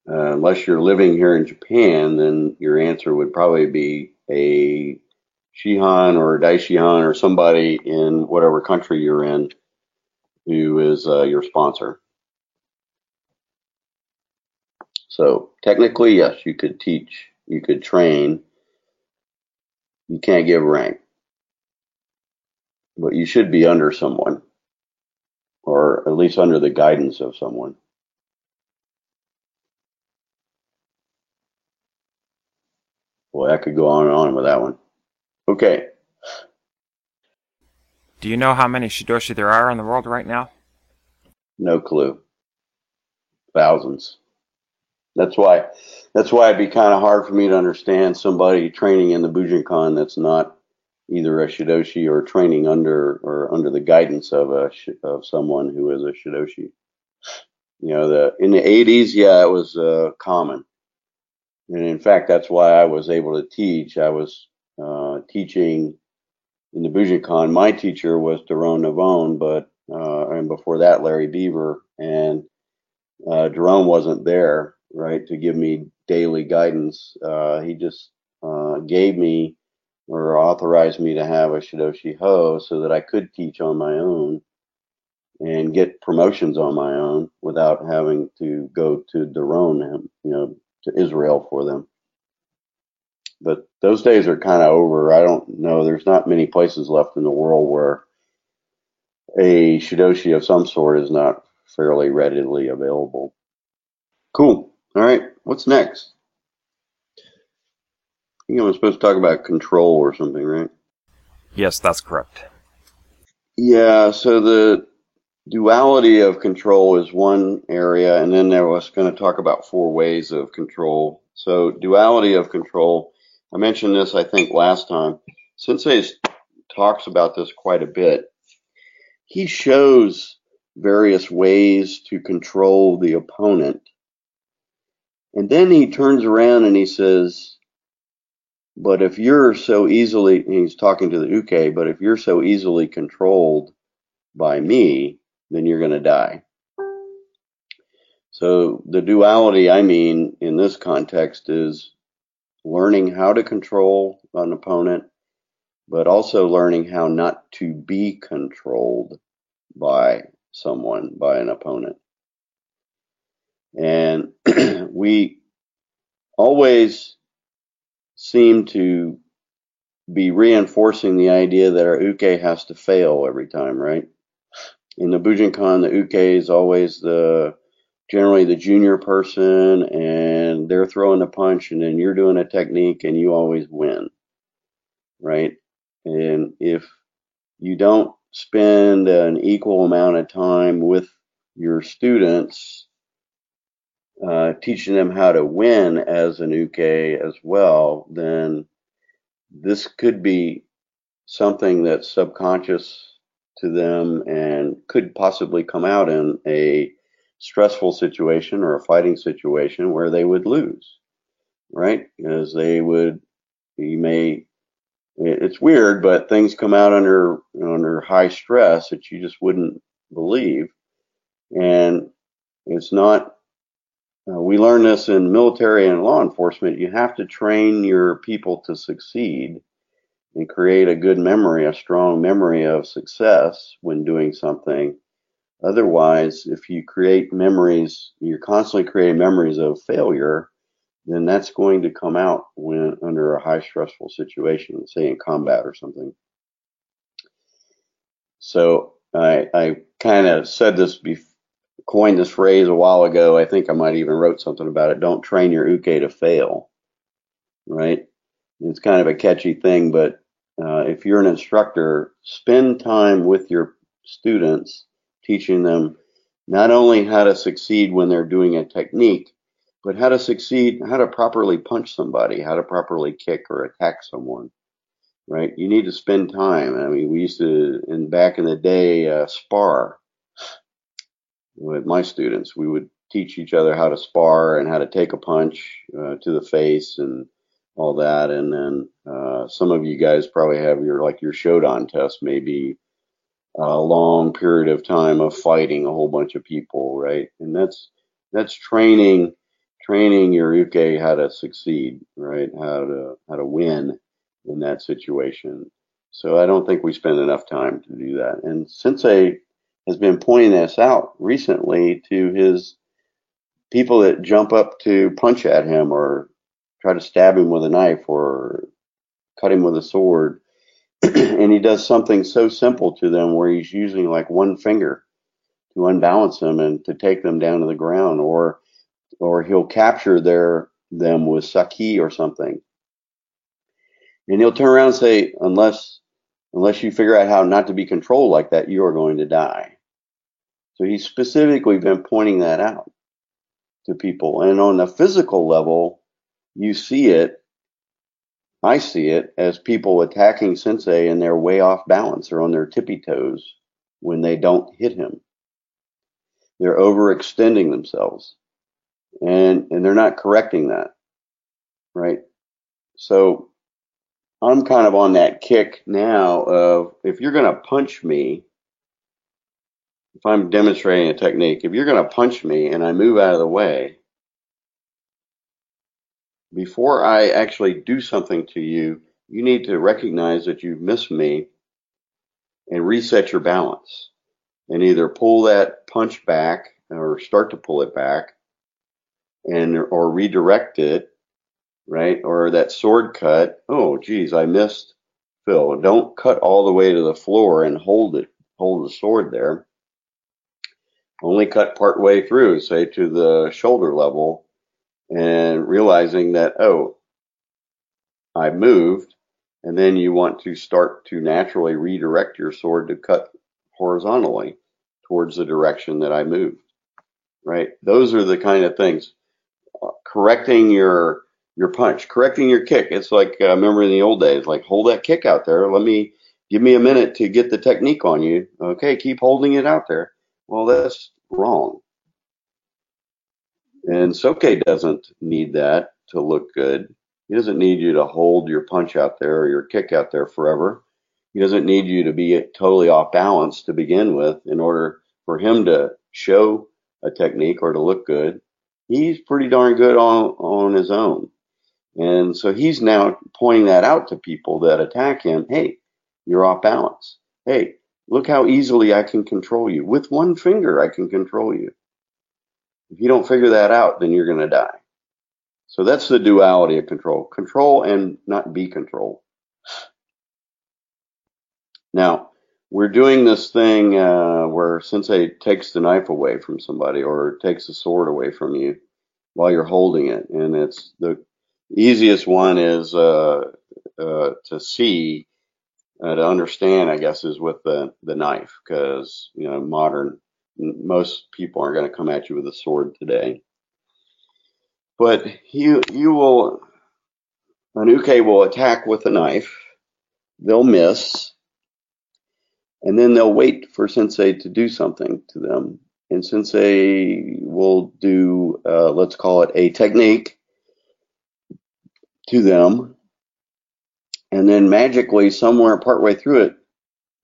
Uh, unless you're living here in Japan, then your answer would probably be a Shihan or a Daishihan or somebody in whatever country you're in who is uh, your sponsor. So technically, yes, you could teach, you could train. You can't give rank, but you should be under someone, or at least under the guidance of someone. Boy, I could go on and on with that one. Okay. Do you know how many Shidoshi there are in the world right now? No clue. Thousands. That's why that's why it'd be kind of hard for me to understand somebody training in the Bujinkan that's not either a Shidoshi or training under or under the guidance of a of someone who is a Shidoshi. You know, the in the 80s, yeah, it was uh, common, and in fact, that's why I was able to teach. I was uh, teaching in the Bujinkan. My teacher was Doron Navon, but uh, and before that Larry Beaver, and uh, Doron wasn't there, right, to give me daily guidance. Uh, he just uh, gave me or authorized me to have a Shidoshi Ho so that I could teach on my own and get promotions on my own without having to go to Doron, you know, to Israel for them but those days are kind of over. I don't know. There's not many places left in the world where a Shidoshi of some sort is not fairly readily available. Cool. All right. What's next? I think I'm supposed to talk about control or something, right? Yes, that's correct. Yeah, so the duality of control is one area, and then there was going to talk about four ways of control. So duality of control, I mentioned this I think last time. Sensei talks about this quite a bit. He shows various ways to control the opponent. And then he turns around and he says, but if you're so easily, he's talking to the uke, but if you're so easily controlled by me, then you're going to die. So the duality I mean in this context is learning how to control an opponent, but also learning how not to be controlled by someone, by an opponent. And we always seem to be reinforcing the idea that our uke has to fail every time, right? In the Bujinkan, the uke is always the generally the junior person and they're throwing the punch and then you're doing a technique and you always win, right? And if you don't spend an equal amount of time with your students, uh, teaching them how to win as an uke as well, then this could be something that's subconscious to them and could possibly come out in a stressful situation or a fighting situation where they would lose, right? Because they would, you may it's weird, but things come out under under high stress that you just wouldn't believe, and it's not. Uh, we learn this in military and law enforcement. You have to train your people to succeed and create a good memory, a strong memory of success when doing something. Otherwise, if you create memories, you're constantly creating memories of failure then that's going to come out when under a high stressful situation, say in combat or something. So I, I kind of said this, before, coined this phrase a while ago. I think I might even wrote something about it. Don't train your uke to fail, right? It's kind of a catchy thing, but uh, if you're an instructor, spend time with your students, teaching them not only how to succeed when they're doing a technique, but how to succeed, how to properly punch somebody, how to properly kick or attack someone, right? You need to spend time. I mean, we used to, in back in the day, uh, spar with my students. We would teach each other how to spar and how to take a punch uh, to the face and all that. And then uh, some of you guys probably have your like your Shodan test, maybe a long period of time of fighting a whole bunch of people, right? And that's that's training training your uke how to succeed, right? How to how to win in that situation. So I don't think we spend enough time to do that. And Sensei has been pointing this out recently to his people that jump up to punch at him or try to stab him with a knife or cut him with a sword. and he does something so simple to them where he's using like one finger to unbalance them and to take them down to the ground or or he'll capture their them with saki or something. And he'll turn around and say, unless unless you figure out how not to be controlled like that, you are going to die. So he's specifically been pointing that out to people. And on the physical level, you see it, I see it as people attacking Sensei and they're way off balance or on their tippy toes when they don't hit him. They're overextending themselves and and they're not correcting that right so i'm kind of on that kick now of if you're going to punch me if i'm demonstrating a technique if you're going to punch me and i move out of the way before i actually do something to you you need to recognize that you've missed me and reset your balance and either pull that punch back or start to pull it back and or redirect it, right? Or that sword cut. Oh, geez, I missed Phil. Don't cut all the way to the floor and hold it, hold the sword there. Only cut part way through, say to the shoulder level, and realizing that oh, I moved, And then you want to start to naturally redirect your sword to cut horizontally towards the direction that I moved. Right? Those are the kind of things. Correcting your your punch, correcting your kick. It's like uh, remember in the old days, like hold that kick out there. Let me give me a minute to get the technique on you. Okay, keep holding it out there. Well, that's wrong. And Soke doesn't need that to look good. He doesn't need you to hold your punch out there or your kick out there forever. He doesn't need you to be totally off balance to begin with in order for him to show a technique or to look good. He's pretty darn good on, on his own. And so he's now pointing that out to people that attack him. Hey, you're off balance. Hey, look how easily I can control you. With one finger, I can control you. If you don't figure that out, then you're going to die. So that's the duality of control control and not be controlled. Now, we're doing this thing uh, where Sensei takes the knife away from somebody or takes the sword away from you while you're holding it. And it's the easiest one is uh, uh, to see, uh, to understand, I guess, is with the, the knife because, you know, modern, most people aren't going to come at you with a sword today. But you, you will, an uke will attack with a knife. They'll miss and then they'll wait for sensei to do something to them and sensei will do uh, let's call it a technique to them and then magically somewhere partway through it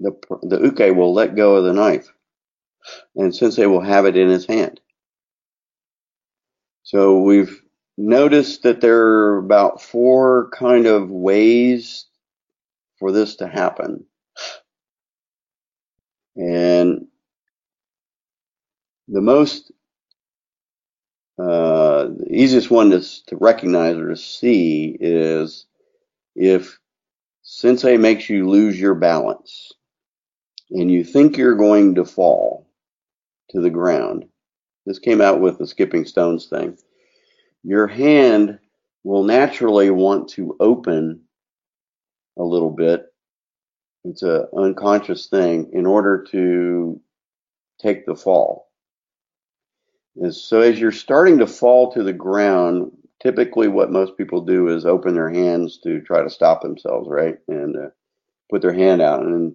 the the uke will let go of the knife. And sensei will have it in his hand. So we've noticed that there are about four kind of ways for this to happen. And the most uh, the easiest one to, to recognize or to see is if sensei makes you lose your balance and you think you're going to fall to the ground. This came out with the skipping stones thing. Your hand will naturally want to open a little bit it's an unconscious thing in order to take the fall. And so as you're starting to fall to the ground, typically what most people do is open their hands to try to stop themselves, right? And uh, put their hand out. And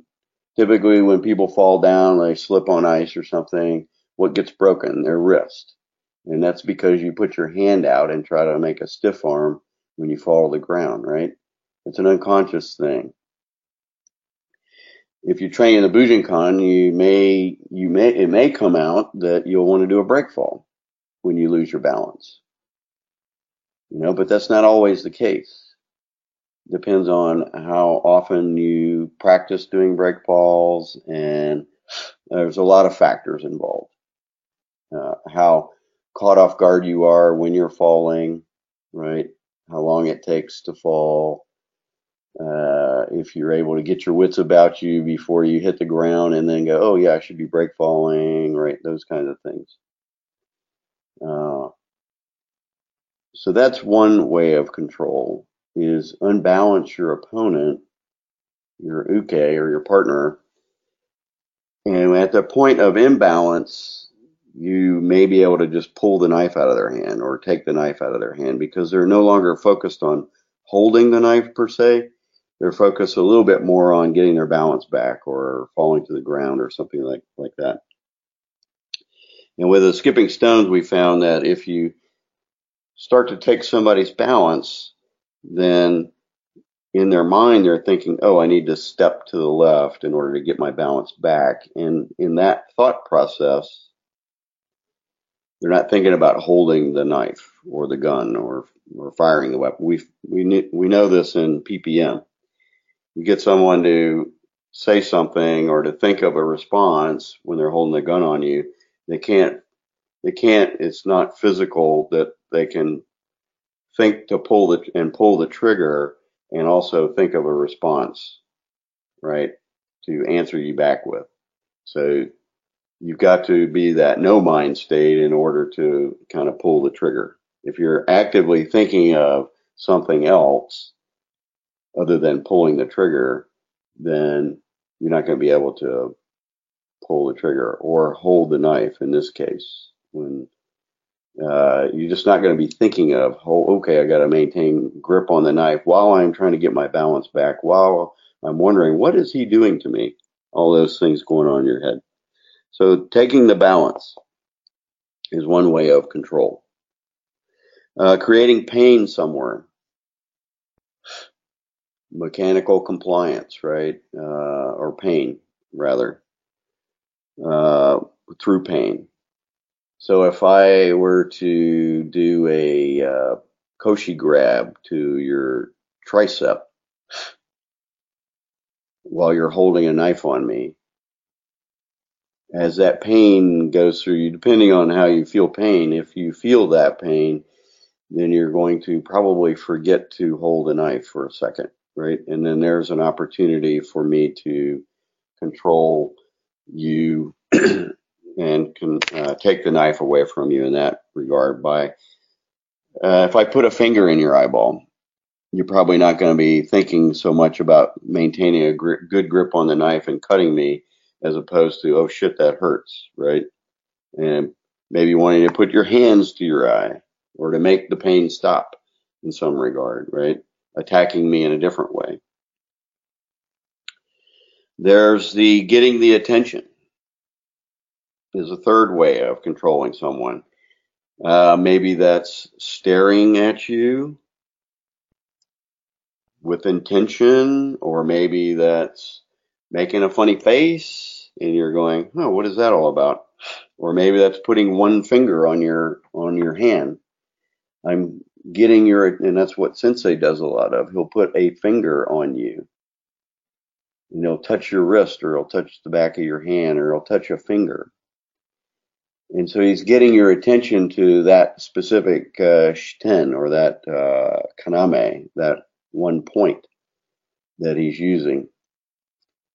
typically when people fall down, they slip on ice or something, what gets broken? Their wrist. And that's because you put your hand out and try to make a stiff arm when you fall to the ground, right? It's an unconscious thing if you train in the Bujinkan, you may you may it may come out that you'll want to do a break fall when you lose your balance. You know, but that's not always the case. Depends on how often you practice doing break falls, and there's a lot of factors involved. Uh, how caught off guard you are when you're falling, right? How long it takes to fall, uh, if you're able to get your wits about you before you hit the ground and then go, oh yeah, I should be break falling, right? Those kinds of things. Uh, so that's one way of control is unbalance your opponent, your uke or your partner. And at the point of imbalance, you may be able to just pull the knife out of their hand or take the knife out of their hand because they're no longer focused on holding the knife per se they're focused a little bit more on getting their balance back or falling to the ground or something like, like that. And with the skipping stones, we found that if you start to take somebody's balance, then in their mind they're thinking, oh, I need to step to the left in order to get my balance back. And in that thought process, they're not thinking about holding the knife or the gun or or firing the weapon. We we we know this in PPM you get someone to say something or to think of a response when they're holding the gun on you, they can't, they can't, it's not physical that they can think to pull the, and pull the trigger and also think of a response, right? To answer you back with. So you've got to be that no mind state in order to kind of pull the trigger. If you're actively thinking of something else, other than pulling the trigger, then you're not going to be able to pull the trigger or hold the knife in this case. When uh, you're just not going to be thinking of, oh, okay, I got to maintain grip on the knife while I'm trying to get my balance back, while I'm wondering, what is he doing to me? All those things going on in your head. So taking the balance is one way of control. Uh, creating pain somewhere. Mechanical compliance, right? Uh, or pain, rather, uh, through pain. So if I were to do a uh, Koshi grab to your tricep while you're holding a knife on me, as that pain goes through you, depending on how you feel pain, if you feel that pain, then you're going to probably forget to hold a knife for a second, right? And then there's an opportunity for me to control you and can uh, take the knife away from you in that regard by uh, if I put a finger in your eyeball, you're probably not going to be thinking so much about maintaining a gri- good grip on the knife and cutting me as opposed to, oh shit, that hurts, right? And maybe wanting to put your hands to your eye or to make the pain stop in some regard, right? Attacking me in a different way. There's the getting the attention is a third way of controlling someone. Uh, maybe that's staring at you with intention, or maybe that's making a funny face and you're going, "Oh, what is that all about?" Or maybe that's putting one finger on your on your hand. I'm getting your, and that's what Sensei does a lot of. He'll put a finger on you. You know, touch your wrist, or he'll touch the back of your hand, or he'll touch a finger. And so he's getting your attention to that specific uh, shiten or that uh, kaname, that one point that he's using.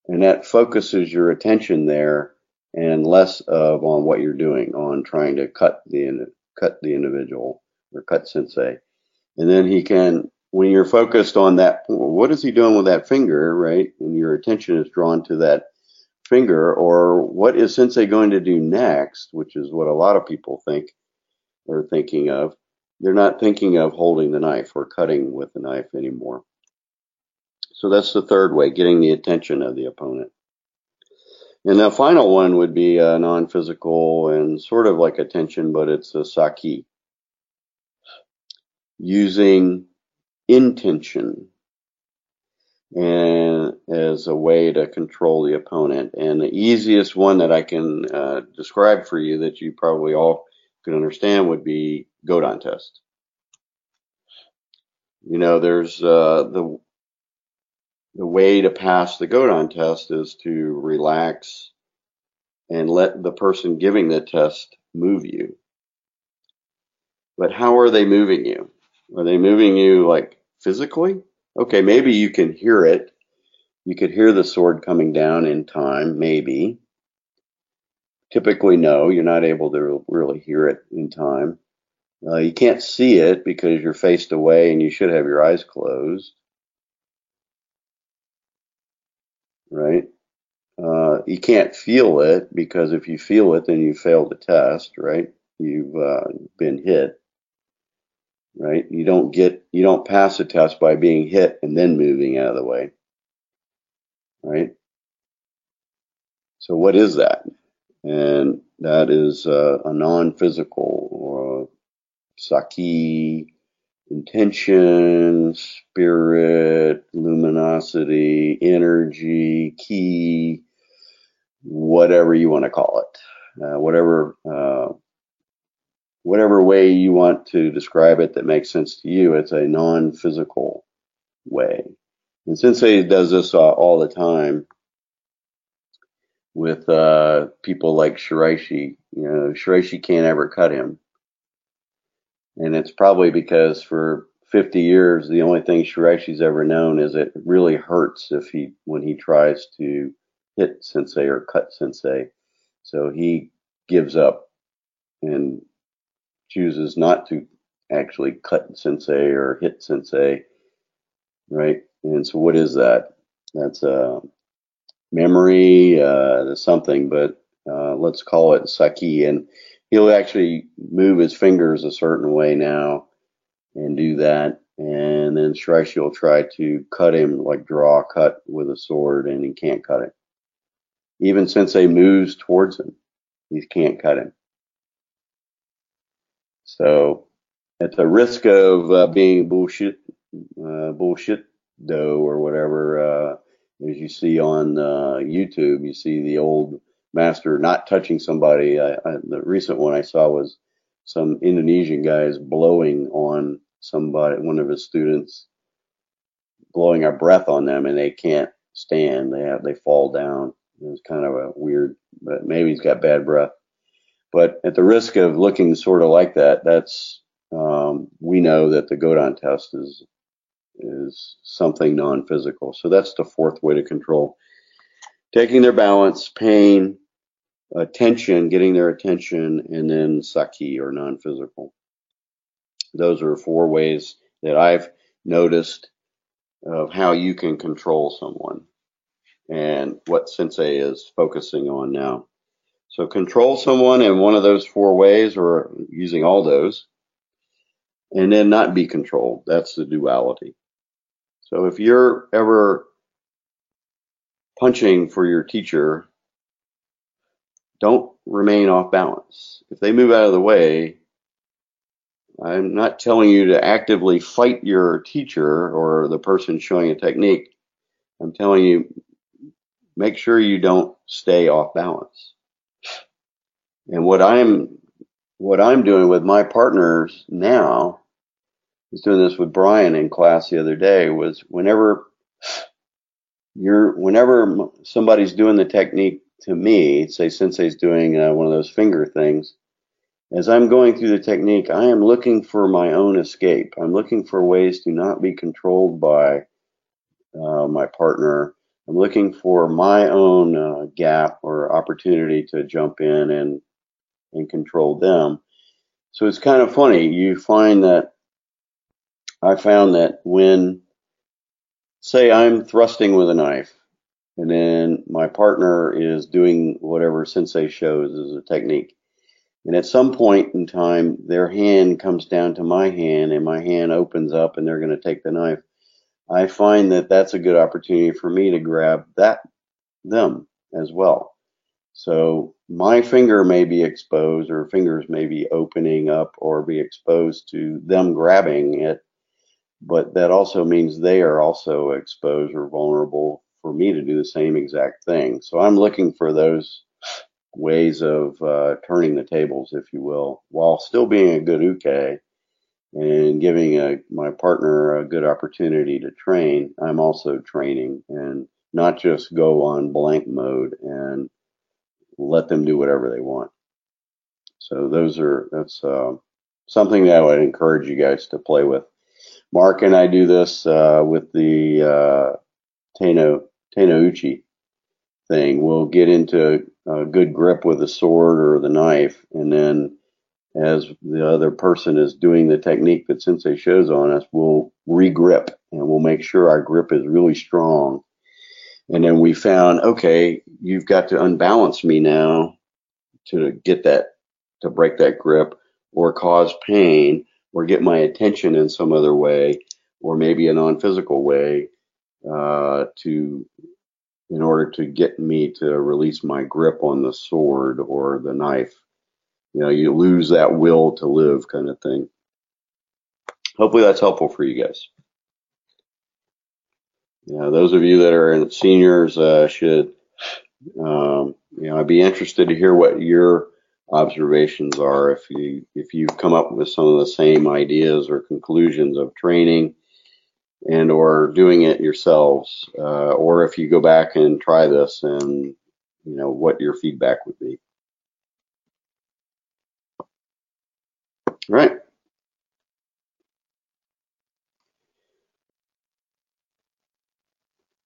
And that focuses your attention there and less of on what you're doing, on trying to cut the cut the individual or cut sensei. And then he can, when you're focused on that, what is he doing with that finger, right? And your attention is drawn to that finger or what is Sensei going to do next, which is what a lot of people think they're thinking of. They're not thinking of holding the knife or cutting with the knife anymore. So that's the third way, getting the attention of the opponent. And the final one would be a non-physical and sort of like attention, but it's a sakki. Using intention and as a way to control the opponent. And the easiest one that I can uh, describe for you that you probably all can understand would be Godan test. You know, there's uh, the the way to pass the Godan test is to relax and let the person giving the test move you. But how are they moving you? Are they moving you like physically? Okay, maybe you can hear it. You could hear the sword coming down in time, maybe. Typically, no, you're not able to really hear it in time. Uh, you can't see it because you're faced away and you should have your eyes closed. Right? Uh, you can't feel it because if you feel it, then you failed the test, right? You've uh, been hit right? You don't get, you don't pass a test by being hit and then moving out of the way, right? So what is that? And that is uh, a non-physical or sakki, intention, spirit, luminosity, energy, ki, whatever you want to call it, uh, whatever uh, whatever way you want to describe it that makes sense to you, it's a non physical way. And Sensei does this uh, all the time with uh, people like Shiraishi. You know, Shiraishi can't ever cut him. And it's probably because for 50 years, the only thing Shiraishi's ever known is it really hurts if he, when he tries to hit Sensei or cut Sensei. So he gives up and chooses not to actually cut sensei or hit sensei, right? And so, what is that? That's a memory, uh, something, but uh, let's call it Sakki. And he'll actually move his fingers a certain way now and do that. And then Shiraishi will try to cut him, like draw a cut with a sword, and he can't cut it. Even Sensei moves towards him, he can't cut him. So, at the risk of uh, being bullshit, uh, bullshit dough or whatever, uh, as you see on uh, YouTube, you see the old master not touching somebody. I, I, the recent one I saw was some Indonesian guys blowing on somebody, one of his students, blowing a breath on them, and they can't stand. They have they fall down. It was kind of a weird, but maybe he's got bad breath. But at the risk of looking sort of like that, that's um, we know that the Godan test is is something non-physical. So that's the fourth way to control. Taking their balance, pain, attention, getting their attention, and then sakki or non-physical. Those are four ways that I've noticed of how you can control someone and what Sensei is focusing on now. So control someone in one of those four ways or using all those and then not be controlled. That's the duality. So if you're ever punching for your teacher, don't remain off balance. If they move out of the way, I'm not telling you to actively fight your teacher or the person showing a technique. I'm telling you, make sure you don't stay off balance. And what I'm what I'm doing with my partners now is doing this with Brian in class the other day was whenever you're whenever somebody's doing the technique to me, say Sensei's doing uh, one of those finger things, as I'm going through the technique, I am looking for my own escape. I'm looking for ways to not be controlled by uh, my partner. I'm looking for my own uh, gap or opportunity to jump in and and control them. So it's kind of funny. You find that I found that when, say, I'm thrusting with a knife, and then my partner is doing whatever Sensei shows as a technique and at some point in time, their hand comes down to my hand, and my hand opens up, and they're going to take the knife. I find that that's a good opportunity for me to grab that them as well. So my finger may be exposed, or fingers may be opening up, or be exposed to them grabbing it, but that also means they are also exposed or vulnerable for me to do the same exact thing. So I'm looking for those ways of uh, turning the tables, if you will, while still being a good uke and giving a, my partner a good opportunity to train. I'm also training and not just go on blank mode and let them do whatever they want. So those are that's uh, something that I would encourage you guys to play with. Mark and I do this uh, with the uh, Te no Uchi thing. We'll get into a good grip with the sword or the knife, and then as the other person is doing the technique that Sensei shows on us, we'll regrip and we'll make sure our grip is really strong. And then we found, okay, you've got to unbalance me now to get that, to break that grip or cause pain or get my attention in some other way or maybe a non-physical way uh, to in order to get me to release my grip on the sword or the knife. You know, you lose that will to live kind of thing. Hopefully that's helpful for you guys. Yeah, those of you that are seniors uh, should, um, you know, I'd be interested to hear what your observations are if you if you've come up with some of the same ideas or conclusions of training and or doing it yourselves, uh, or if you go back and try this and you know what your feedback would be. All right.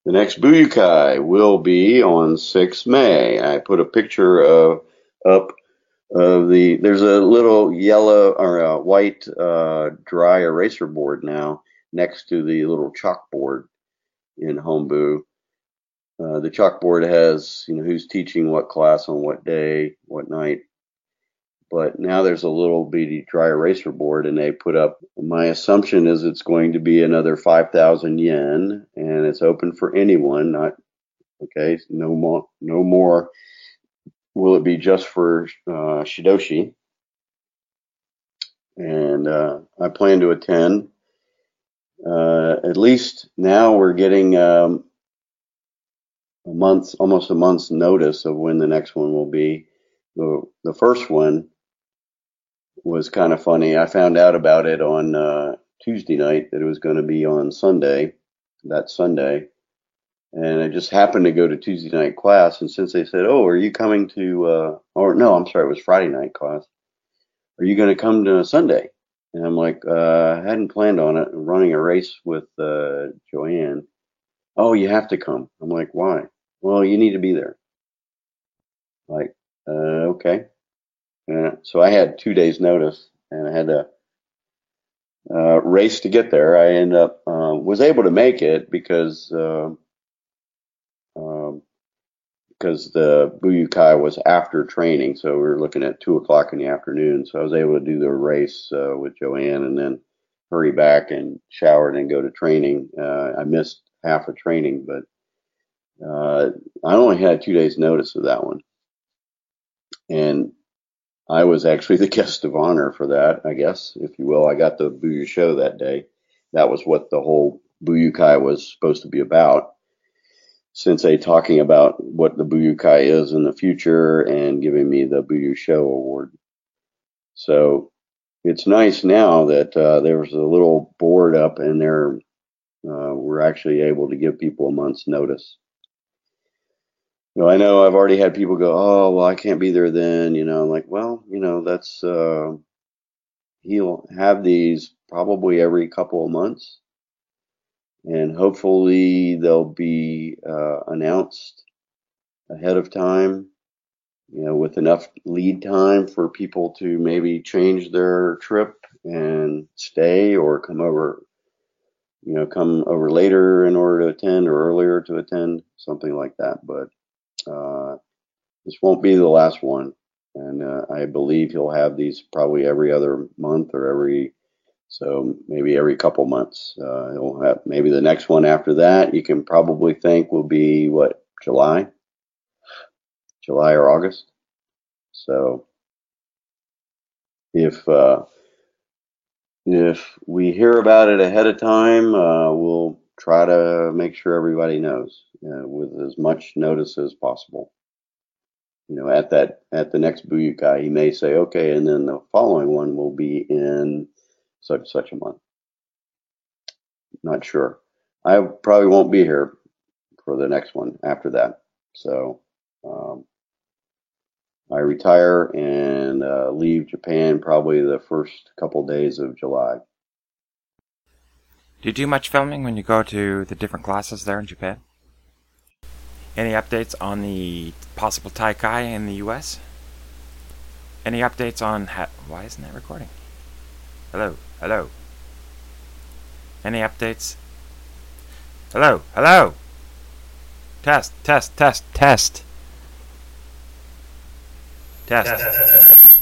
The next Buyukai will be on 6 May. I put a picture of up of the. There's a little yellow or white uh, dry eraser board now next to the little chalkboard. in Hombu. Uh, the chalkboard has, you know, who's teaching what class on what day, what night. But now there's a little bitty dry eraser board, and they put up. My assumption is it's going to be another 5,000 yen, and it's open for anyone. Not okay. No more. No more. Will it be just for uh, Shidoshi? And uh, I plan to attend. Uh, at least now we're getting um, a month, almost a month's notice of when the next one will be. The the first one was kind of funny. I found out about it on uh, Tuesday night that it was going to be on Sunday, that Sunday, and I just happened to go to Tuesday night class. And Sensei said, "Oh, are you coming to?" Uh, or no, I'm sorry, it was Friday night class. Are you going to come to Sunday? And I'm like, uh, I hadn't planned on it. Running a race with uh, Joanne. Oh, you have to come. I'm like, why? Well, you need to be there. Like, uh, okay. And so I had two days notice and I had to uh, race to get there. I ended up, uh, was able to make it because, uh, um, because the Buyukai was after training. So we were looking at two o'clock in the afternoon. So I was able to do the race, uh, with Joanne and then hurry back and shower and then go to training. Uh, I missed half of training, but uh, I only had two days notice of that one. And I was actually the guest of honor for that, I guess, if you will. I got the Buyu Sho that day. That was what the whole Buyukai was supposed to be about. Sensei talking about what the Buyukai is in the future and giving me the Buyu Sho award. So it's nice now that uh, there's a little board up and there uh, we're actually able to give people a month's notice you know, I know I've already had people go, oh, well, I can't be there then. You know, I'm like, well, you know, that's, uh, he'll have these probably every couple of months. And hopefully they'll be uh, announced ahead of time, you know, with enough lead time for people to maybe change their trip and stay or come over, you know, come over later in order to attend or earlier to attend, something like that. But uh, this won't be the last one, and uh, I believe he'll have these probably every other month or every so maybe every couple months. Uh, he'll have maybe the next one after that. You can probably think will be what July, July or August. So if uh, if we hear about it ahead of time, uh, we'll try to make sure everybody knows with as much notice as possible. You know, at that at the next Buyukai, he may say, okay, and then the following one will be in such such a month. Not sure. I probably won't be here for the next one after that. So um, I retire and uh, leave Japan probably the first couple days of July. Do you do much filming when you go to the different classes there in Japan? Any updates on the possible Taikai in the US? Any updates on ha- why isn't that recording? Hello, hello. Any updates? Hello, hello. Test, test, test, test. Test.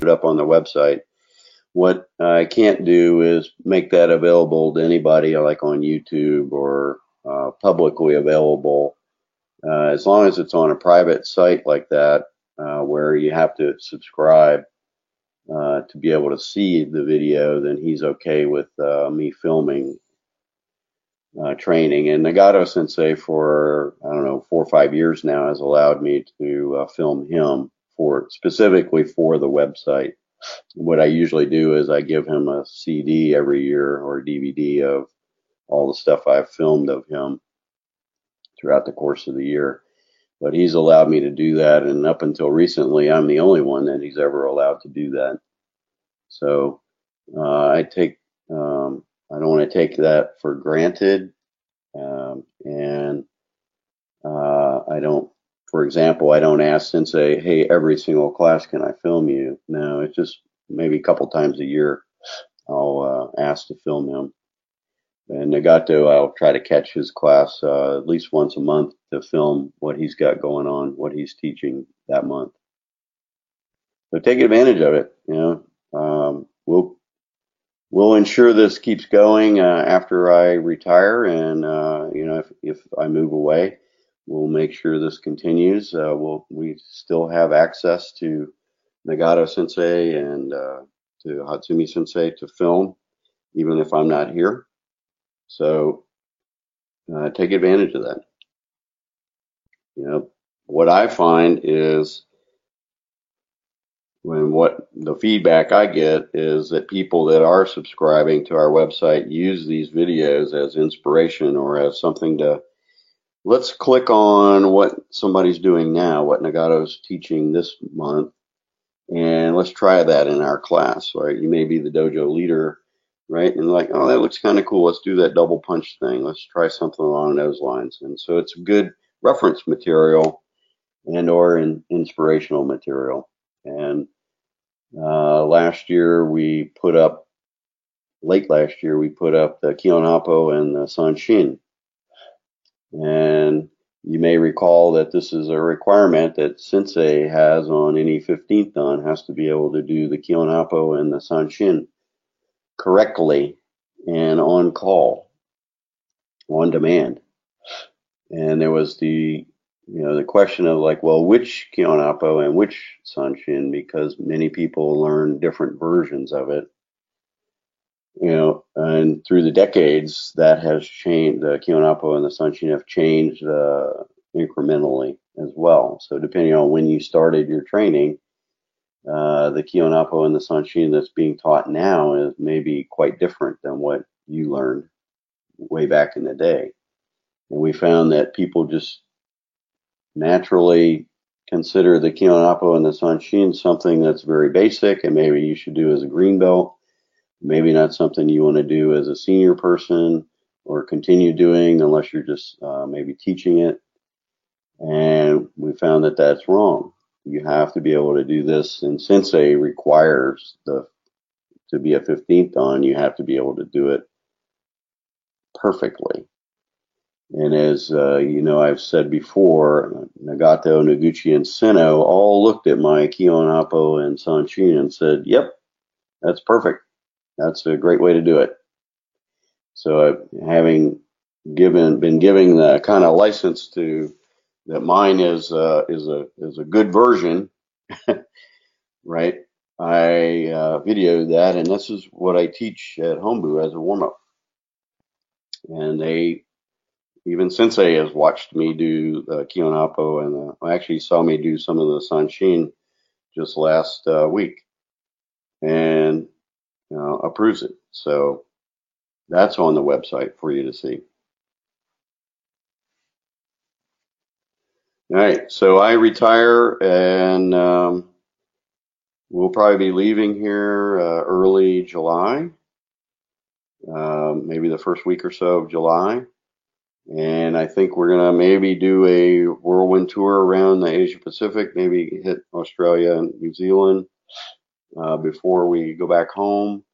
Put up on the website what I can't do is make that available to anybody like on YouTube or uh, publicly available. Uh, as long as it's on a private site like that, uh, where you have to subscribe uh, to be able to see the video, then he's okay with uh, me filming uh, training. And Nagato Sensei, for I don't know four or five years now, has allowed me to film him for specifically for the website what I usually do is I give him a CD every year or a DVD of all the stuff I've filmed of him throughout the course of the year. But he's allowed me to do that, and up until recently, I'm the only one that he's ever allowed to do that. So uh, I take um, I don't want to take that for granted, um, and uh, I don't for example, I don't ask Sensei, hey, every single class, can I film you? No, it's just maybe a couple times a year I'll uh, ask to film him. and Nagato, I'll try to catch his class uh, at least once a month to film what he's got going on, what he's teaching that month. So take advantage of it. You know, um, we'll we'll ensure this keeps going uh, after I retire, and uh, you know, if if I move away, we'll make sure this continues. Uh, we'll we still have access to Nagato Sensei and uh, to Hatsumi Sensei to film, even if I'm not here. So uh, take advantage of that. You know, what I find is when what the feedback I get is that people that are subscribing to our website use these videos as inspiration or as something to let's click on what somebody's doing now, what Nagato's teaching this month, and let's try that in our class, right? You may be the dojo leader right? And like, oh, that looks kind of cool. Let's do that double punch thing. Let's try something along those lines. And so it's good reference material and or in inspirational material. And uh, last year we put up, late last year we put up the Kihon and the Sanshin. And you may recall that this is a requirement that Sensei has on any 15th dan has to be able to do the Kihon and the Sanshin correctly and on call, on demand. And there was the you know the question of like, well, which Kihon and which Sanshin, because many people learn different versions of it. You know, and through the decades, that has changed. The Kihon and the Sanshin have changed uh, incrementally as well. So depending on when you started your training, uh, the Kihon and the Sanshin that's being taught now is maybe quite different than what you learned way back in the day. And we found that people just naturally consider the Kihon and the Sanshin something that's very basic and maybe you should do as a green belt. Maybe not something you want to do as a senior person or continue doing unless you're just uh, maybe teaching it. And we found that that's wrong you have to be able to do this. And Sensei requires the to be a 15th dan, you have to be able to do it perfectly. And as uh, you know, I've said before, Nagato, Noguchi, and Seno all looked at my Kihon Happo and Sanshin and said, "Yep, that's perfect. That's a great way to do it." So, uh, having given been giving the kind of license to that mine is uh, is a is a good version, right? I uh, videoed that, and this is what I teach at Hombu as a warm up. And they, even Sensei has watched me do uh, Kihon and uh, actually saw me do some of the Sanshin just last uh, week, and know, approves it. So that's on the website for you to see. All right, so I retire and um, we'll probably be leaving here uh, early July, um, maybe the first week or so of July. And I think we're going to maybe do a whirlwind tour around the Asia Pacific, maybe hit Australia and New Zealand uh, before we go back home.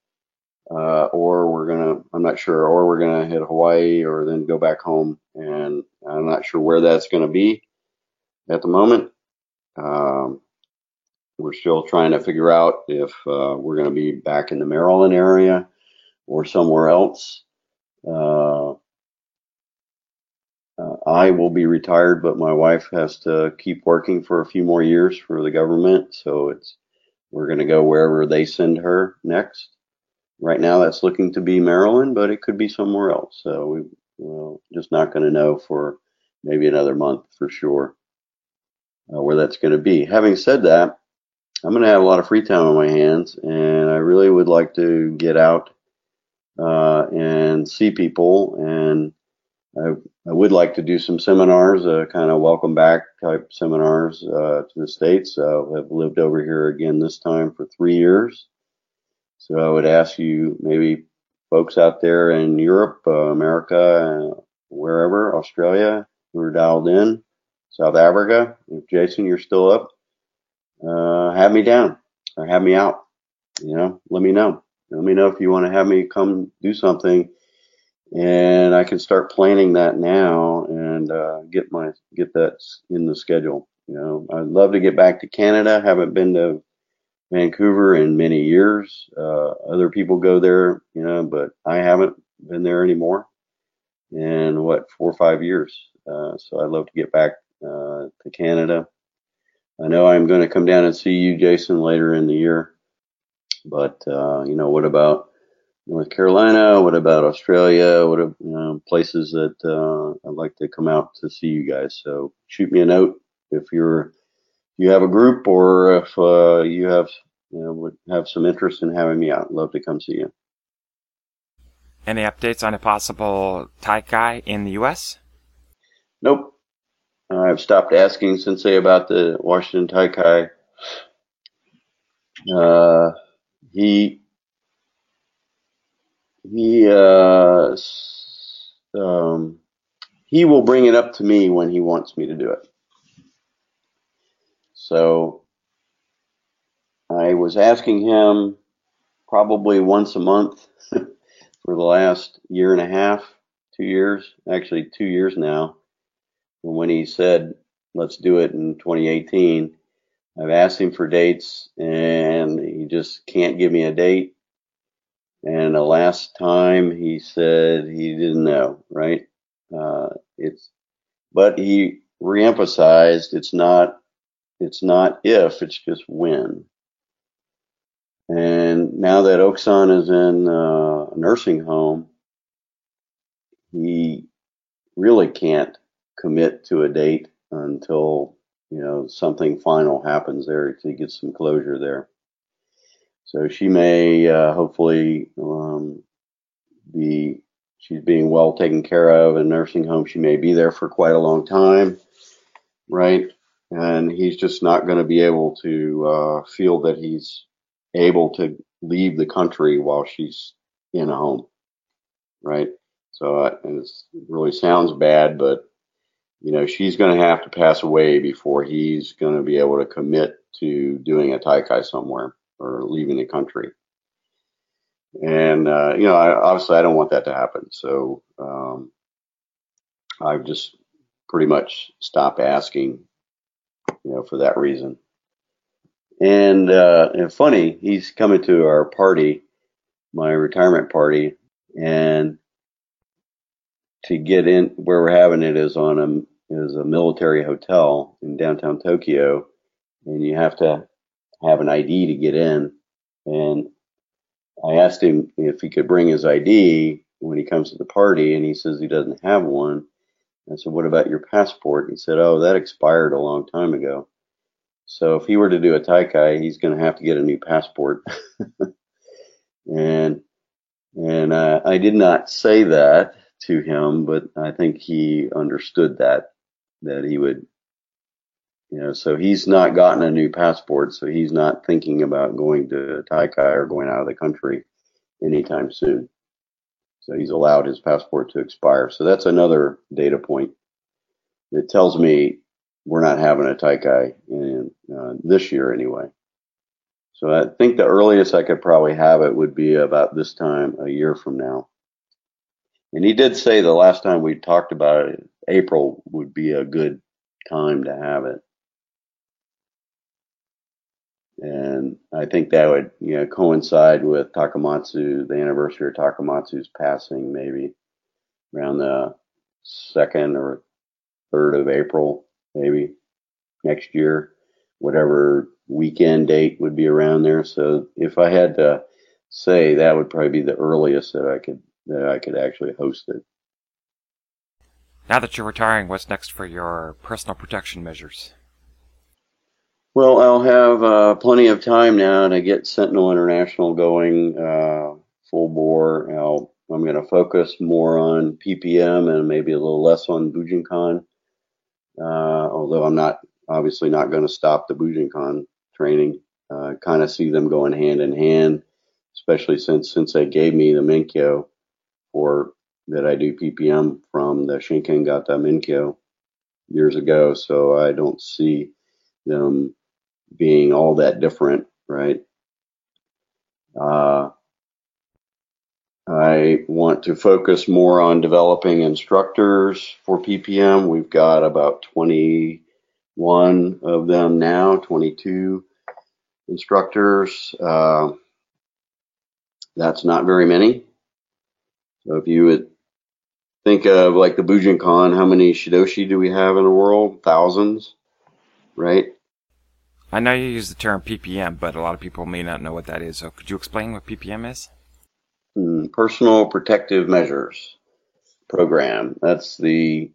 Uh, or we're to, I'm not sure, or we're to hit Hawaii or then go back home. And I'm not sure where that's to be at the moment. Um, we're still trying to figure out if uh, we're going to be back in the Maryland area or somewhere else. Uh, uh, I will be retired, but my wife has to keep working for a few more years for the government. So it's we're going to go wherever they send her next. Right now, that's looking to be Maryland, but it could be somewhere else. So we, well, just not going to know for maybe another month for sure uh, where that's going to be. Having said that, I'm going to have a lot of free time on my hands, and I really would like to get out uh, and see people. And I, I, would like to do some seminars, uh, kind of welcome back type seminars uh, to the States. I've lived over here again this time for three years. So I would ask you, maybe folks out there in Europe, uh, America, uh, wherever, Australia, who are dialed in, South Africa. If Jason, you're still up, uh, have me down or have me out. You know, let me know. Let me know if you want to have me come do something and I can start planning that now and uh, get my get that in the schedule. You know, I'd love to get back to Canada. Haven't been to Vancouver in many years. Uh, other people go there, you know, but I haven't been there anymore in what four or five years. Uh, so I'd love to get back uh, to Canada. I know I'm going to come down and see you, Jason, later in the year. But uh, you know, what about North Carolina? What about Australia? What are, you know, places that uh, I'd like to come out to see you guys? So shoot me a note if you're you have a group or if uh, you have you know would have some interest in having me out. Love to come see you. Any updates on a possible Taikai in the U.S.? Nope. I've stopped asking Sensei about the Washington Taikai. Uh, he he uh, um, he will bring it up to me when he wants me to do it. So I was asking him probably once a month for the last year and a half, two years, actually two years now. And when he said, let's do it in 2018, I've asked him for dates and he just can't give me a date. And the last time he said he didn't know, right? Uh, it's, but he reemphasized it's not, it's not if, it's just when. And now that Oksan is in uh, a nursing home, he really can't commit to a date until you know something final happens there to get some closure there. So she may uh, hopefully um, be she's being well taken care of in a nursing home. She may be there for quite a long time, right? And he's just not going to be able to uh, feel that he's able to leave the country while she's in a home, right? So uh, it really sounds bad, but you know, she's going to have to pass away before he's going to be able to commit to doing a taikai somewhere or leaving the country. And, uh, you know, I, obviously I don't want that to happen. So, um, I've just pretty much stopped asking, you know, for that reason. And, uh, and funny, he's coming to our party, my retirement party, and to get in where we're having it is on a is a military hotel in downtown Tokyo, and you have to have an ID to get in. And I asked him if he could bring his ID when he comes to the party, and he says he doesn't have one. I said, "What about your passport?" He said, "Oh, that expired a long time ago." So if he were to do a taikai, he's going to have to get a new passport. and and uh, I did not say that to him, but I think he understood that that he would, you know, so he's not gotten a new passport, so he's not thinking about going to Taikai or going out of the country anytime soon. So he's allowed his passport to expire. So that's another data point that tells me we're not having a Taikai in uh, this year anyway. So I think the earliest I could probably have it would be about this time a year from now. And he did say the last time we talked about it, April would be a good time to have it. And I think that would, you know, coincide with Takamatsu, the anniversary of Takamatsu's passing, maybe around the second or third of April, maybe next year, whatever weekend date would be around there. So if I had to say, that would probably be the earliest that I could that I could actually host it. Now that you're retiring, what's next for your personal protection measures? Well, I'll have uh, plenty of time now to get Sentinel International going uh, full bore. I'll, I'm going to focus more on PPM and maybe a little less on Bujinkan. Uh, although I'm not obviously not going to stop the Bujinkan training. Uh, kind of see them going hand in hand, especially since Sensei gave me the Menkyo for that I do PPM from the Shinken Gata Menkyo years ago, so I don't see them being all that different, right? Uh, I want to focus more on developing instructors for PPM. We've got about 21 of them now, 22 instructors. Uh, that's not very many. So if you would think of like the Bujinkan, how many Shidoshi do we have in the world? Thousands, right? I know you use the term PPM, but a lot of people may not know what that is. So could you explain what PPM is? Hmm, personal Protective Measures Program. That's the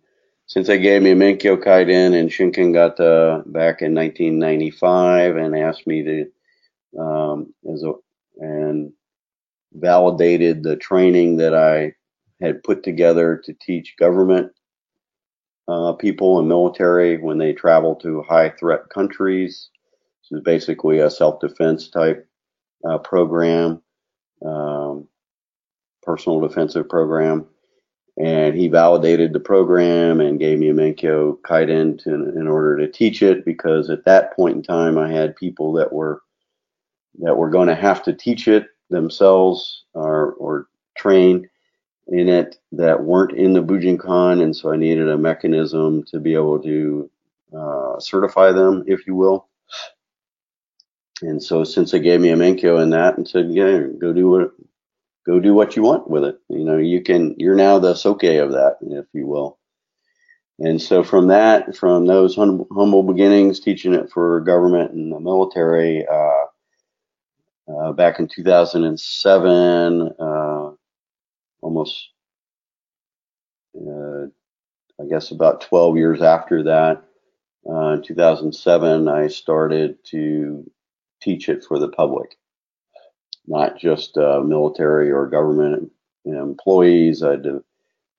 Sensei gave me a Menkyo Kaiden and Shinkengata back in 1995 and asked me to um, as a and validated the training that I had put together to teach government uh, people and military when they travel to high threat countries. Is basically a self defense type uh, program, um, personal defensive program. And he validated the program and gave me a Menkyo Kaiden to, in order to teach it because at that point in time I had people that were that were going to have to teach it themselves or, or train in it that weren't in the Bujinkan, and so I needed a mechanism to be able to uh, certify them, if you will. And so Sensei gave me a Menkyo in that and said, yeah, go do what go do what you want with it. You know, you can you're now the soke of that, if you will. And so from that, from those hum- humble beginnings, teaching it for government and the military, uh, uh, back in 2007, uh, almost, uh, I guess about 12 years after that, uh, in 2007, I started to teach it for the public, not just uh, military or government employees. I de-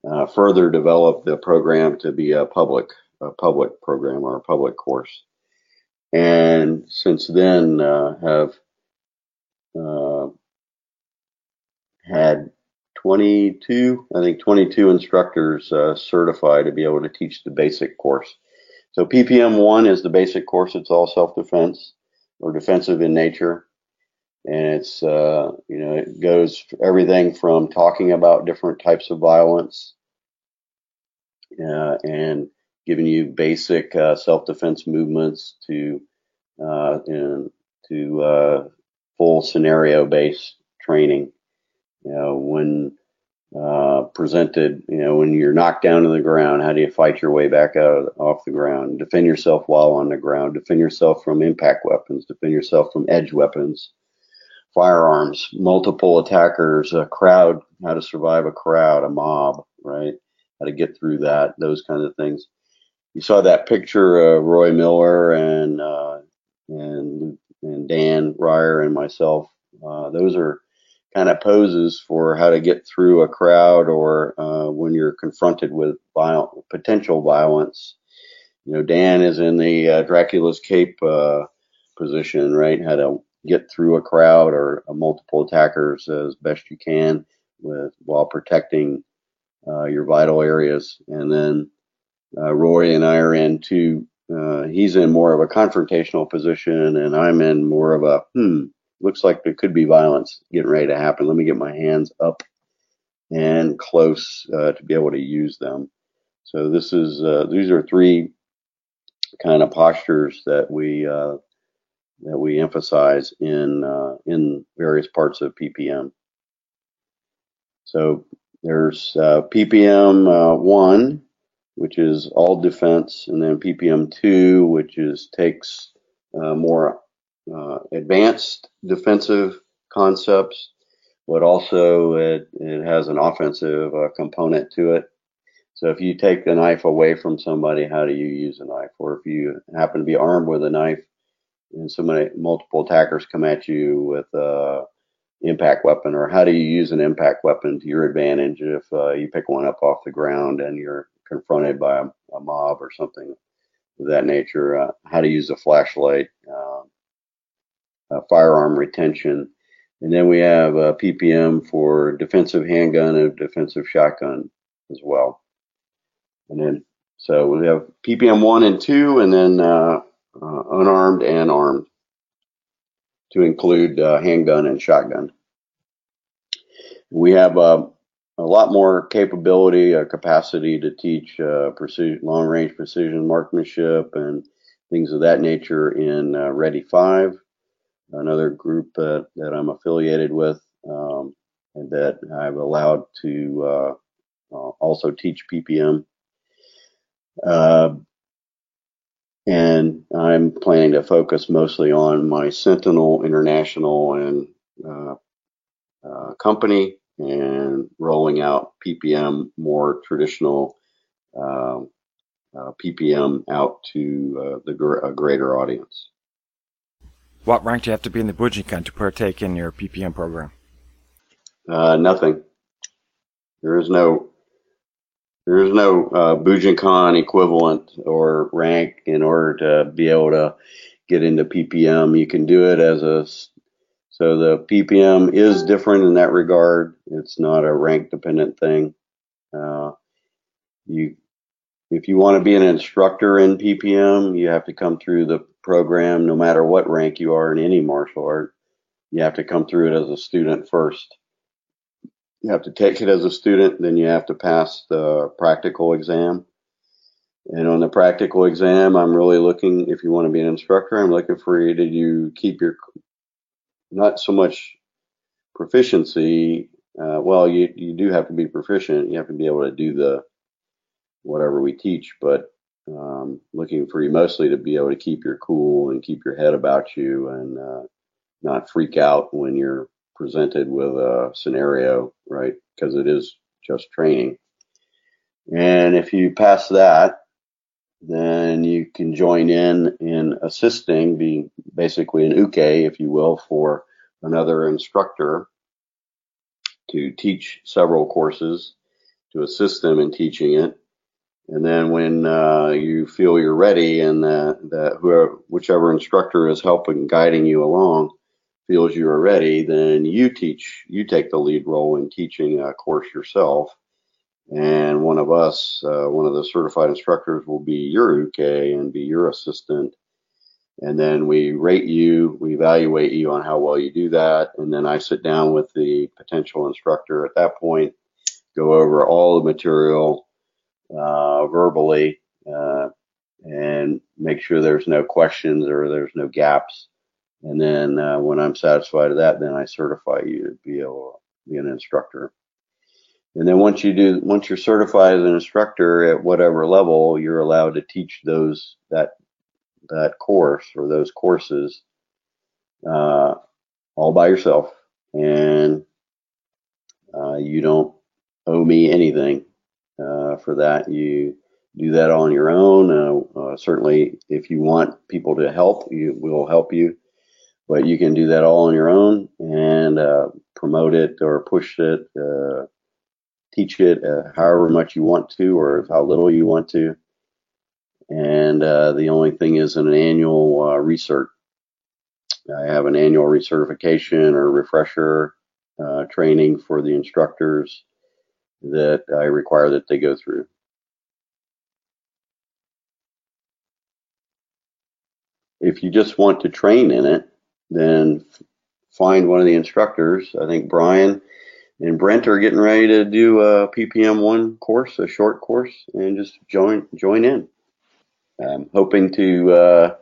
uh, further developed the program to be a public, a public program or a public course. And since then, have uh, had 22, I think 22 instructors uh, certified to be able to teach the basic course. So PPM 1 is the basic course. It's all self-defense or defensive in nature. And it's, uh, you know, it goes everything from talking about different types of violence uh, and giving you basic uh, self-defense movements to, uh, and to uh, full scenario based training. You know, when uh, presented, you know, when you're knocked down to the ground, how do you fight your way back out off the ground? Defend yourself while on the ground. Defend yourself from impact weapons. Defend yourself from edge weapons. Firearms, multiple attackers, a crowd, how to survive a crowd, a mob, right? How to get through that, those kinds of things. You saw that picture of Roy Miller and uh, and and Dan Ryer and myself. Uh, those are kind of poses for how to get through a crowd or uh, when you're confronted with potential violence. You know, Dan is in the uh, Dracula's Cape uh, position, right? How to get through a crowd or multiple attackers as best you can with while protecting uh, your vital areas. And then uh, Roy and I are in two uh, he's in more of a confrontational position, and I'm in more of a hmm. Looks like there could be violence getting ready to happen. Let me get my hands up and close uh, to be able to use them. So this is uh, these are three kind of postures that we uh, that we emphasize in uh, in various parts of PPM. So there's uh, PPM one, which is all defense, and then PPM two, which is takes uh, more uh, advanced defensive concepts, but also it, it has an offensive uh, component to it. So if you take the knife away from somebody, how do you use a knife? Or if you happen to be armed with a knife and somebody, multiple attackers come at you with a impact weapon, or how do you use an impact weapon to your advantage if uh, you pick one up off the ground and you're confronted by a, a mob or something of that nature, uh, how to use a flashlight, uh, firearm retention. And then we have a PPM for defensive handgun and defensive shotgun as well. And then, so we have PPM one and two, and then uh, uh, unarmed and armed to include uh, handgun and shotgun. we have uh, a lot more capability, a capacity to teach uh, precision, long range precision marksmanship and things of that nature in uh, Ready 5, another group that, that I'm affiliated with um, and that I've allowed to uh, uh, also teach PPM. Uh, and I'm planning to focus mostly on my Sentinel International and uh, uh, company and rolling out PPM more traditional um, uh, PPM out to uh, the gr- a greater audience. What rank do you have to be in the Bujinkan to partake in your PPM program? Uh, nothing. There is no there is no uh, Bujinkan equivalent or rank in order to be able to get into PPM. You can do it as a so the PPM is different in that regard. It's not a rank dependent thing. Uh, you, if you want to be an instructor in PPM, you have to come through the program, no matter what rank you are in any martial art. You have to come through it as a student first. You have to take it as a student, then you have to pass the practical exam. And on the practical exam, I'm really looking, if you want to be an instructor, I'm looking for you to you keep your not so much proficiency. Uh, well, you you do have to be proficient. You have to be able to do the whatever we teach, but um, looking for you mostly to be able to keep your cool and keep your head about you and uh, not freak out when you're presented with a scenario, right? Because it is just training. And if you pass that, then you can join in in assisting, be basically an uke, if you will, for another instructor to teach several courses, to assist them in teaching it. And then when uh, you feel you're ready and that, whoever, whichever instructor is helping, guiding you along, feels you are ready, then you teach, you take the lead role in teaching a course yourself and one of us, uh, one of the certified instructors, will be your uke and be your assistant. And then we rate you, we evaluate you on how well you do that, and then I sit down with the potential instructor at that point, go over all the material uh, verbally, uh, and make sure there's no questions or there's no gaps. And then uh, when I'm satisfied of that, then I certify you to be able to be an instructor. And then once you do, once you're certified as an instructor at whatever level, you're allowed to teach those that that course or those courses uh, all by yourself, and uh, you don't owe me anything for that. You do that on your own. Uh, uh, certainly, if you want people to help, you will help you, but you can do that all on your own and uh, promote it or push it teach it uh, however much you want to or how little you want to. And uh, the only thing is an annual uh. I have an annual recertification or refresher uh, training for the instructors that I require that they go through. If you just want to train in it, then find one of the instructors. I think Brian and Brent are getting ready to do a PPM one course, a short course, and just join join in. I'm hoping to uh,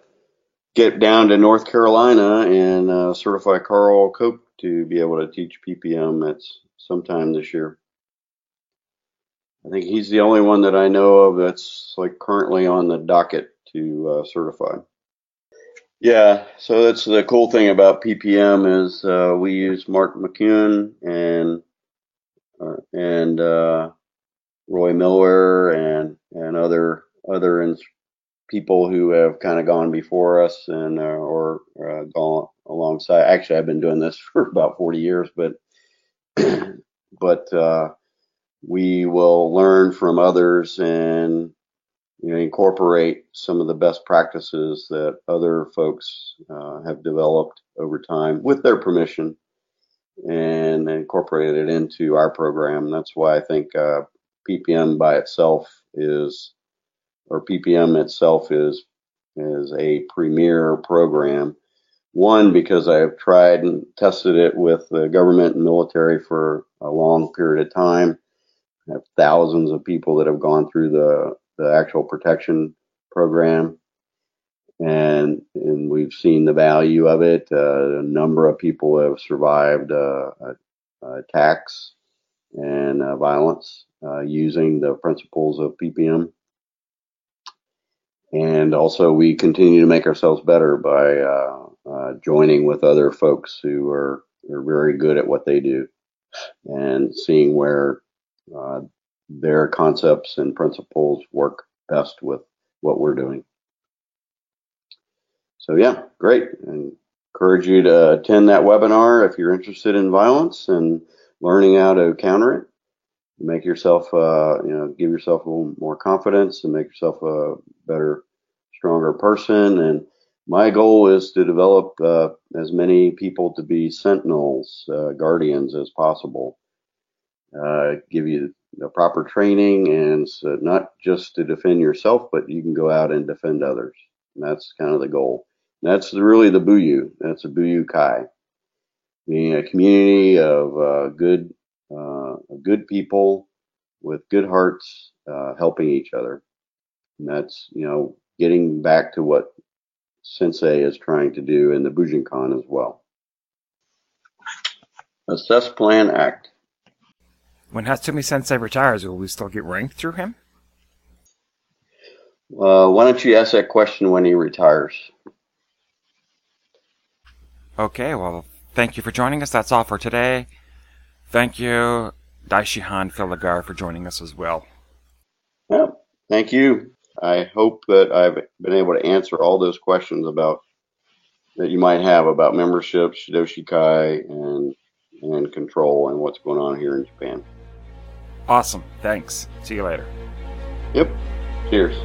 get down to North Carolina and uh, certify Carl Cope to be able to teach PPM at sometime this year. I think he's the only one that I know of that's like currently on the docket to uh, certify. Yeah, so that's the cool thing about PPM is uh, we use Marc MacYoung and uh, and uh, Rory Miller and and other other ins- people who have kind of gone before us and uh, or uh, gone alongside. Actually, I've been doing this for about 40 years, but but uh, we will learn from others and you know incorporate some of the best practices that other folks uh, have developed over time with their permission and incorporate it into our program. That's why I think uh, PPM by itself is, or PPM itself is, is a premier program. One, because I have tried and tested it with the government and military for a long period of time. Have thousands of people that have gone through the, the actual protection program. And, and we've seen the value of it. Uh, a number of people have survived uh, attacks and uh, violence uh, using the principles of PPM. And also, we continue to make ourselves better by uh, uh, joining with other folks who are, are very good at what they do and seeing where uh, their concepts and principles work best with what we're doing. So, yeah, great. And encourage you to attend that webinar if you're interested in violence and learning how to counter it make yourself, uh, you know, give yourself a little more confidence and make yourself a better, stronger person. And my goal is to develop uh, as many people to be sentinels, uh, guardians as possible. Uh, give you the proper training and so not just to defend yourself, but you can go out and defend others. And that's kind of the goal. And that's really the Buyu. That's a Buyu Kai. Being a community of uh, good uh, good people with good hearts uh, helping each other. And that's, you know, getting back to what Sensei is trying to do in the Bujinkan as well. Assess, plan, act. When Hatsumi Sensei retires, will we still get ranked through him? Uh, why don't you ask that question when he retires? Okay, well, thank you for joining us. That's all for today. Thank you, Daishihan Phil for joining us as well. Yeah, thank you. I hope that I've been able to answer all those questions about that you might have about membership, Shidoshi Kai, and and control and what's going on here in Japan. Awesome. Thanks. See you later. Yep. Cheers.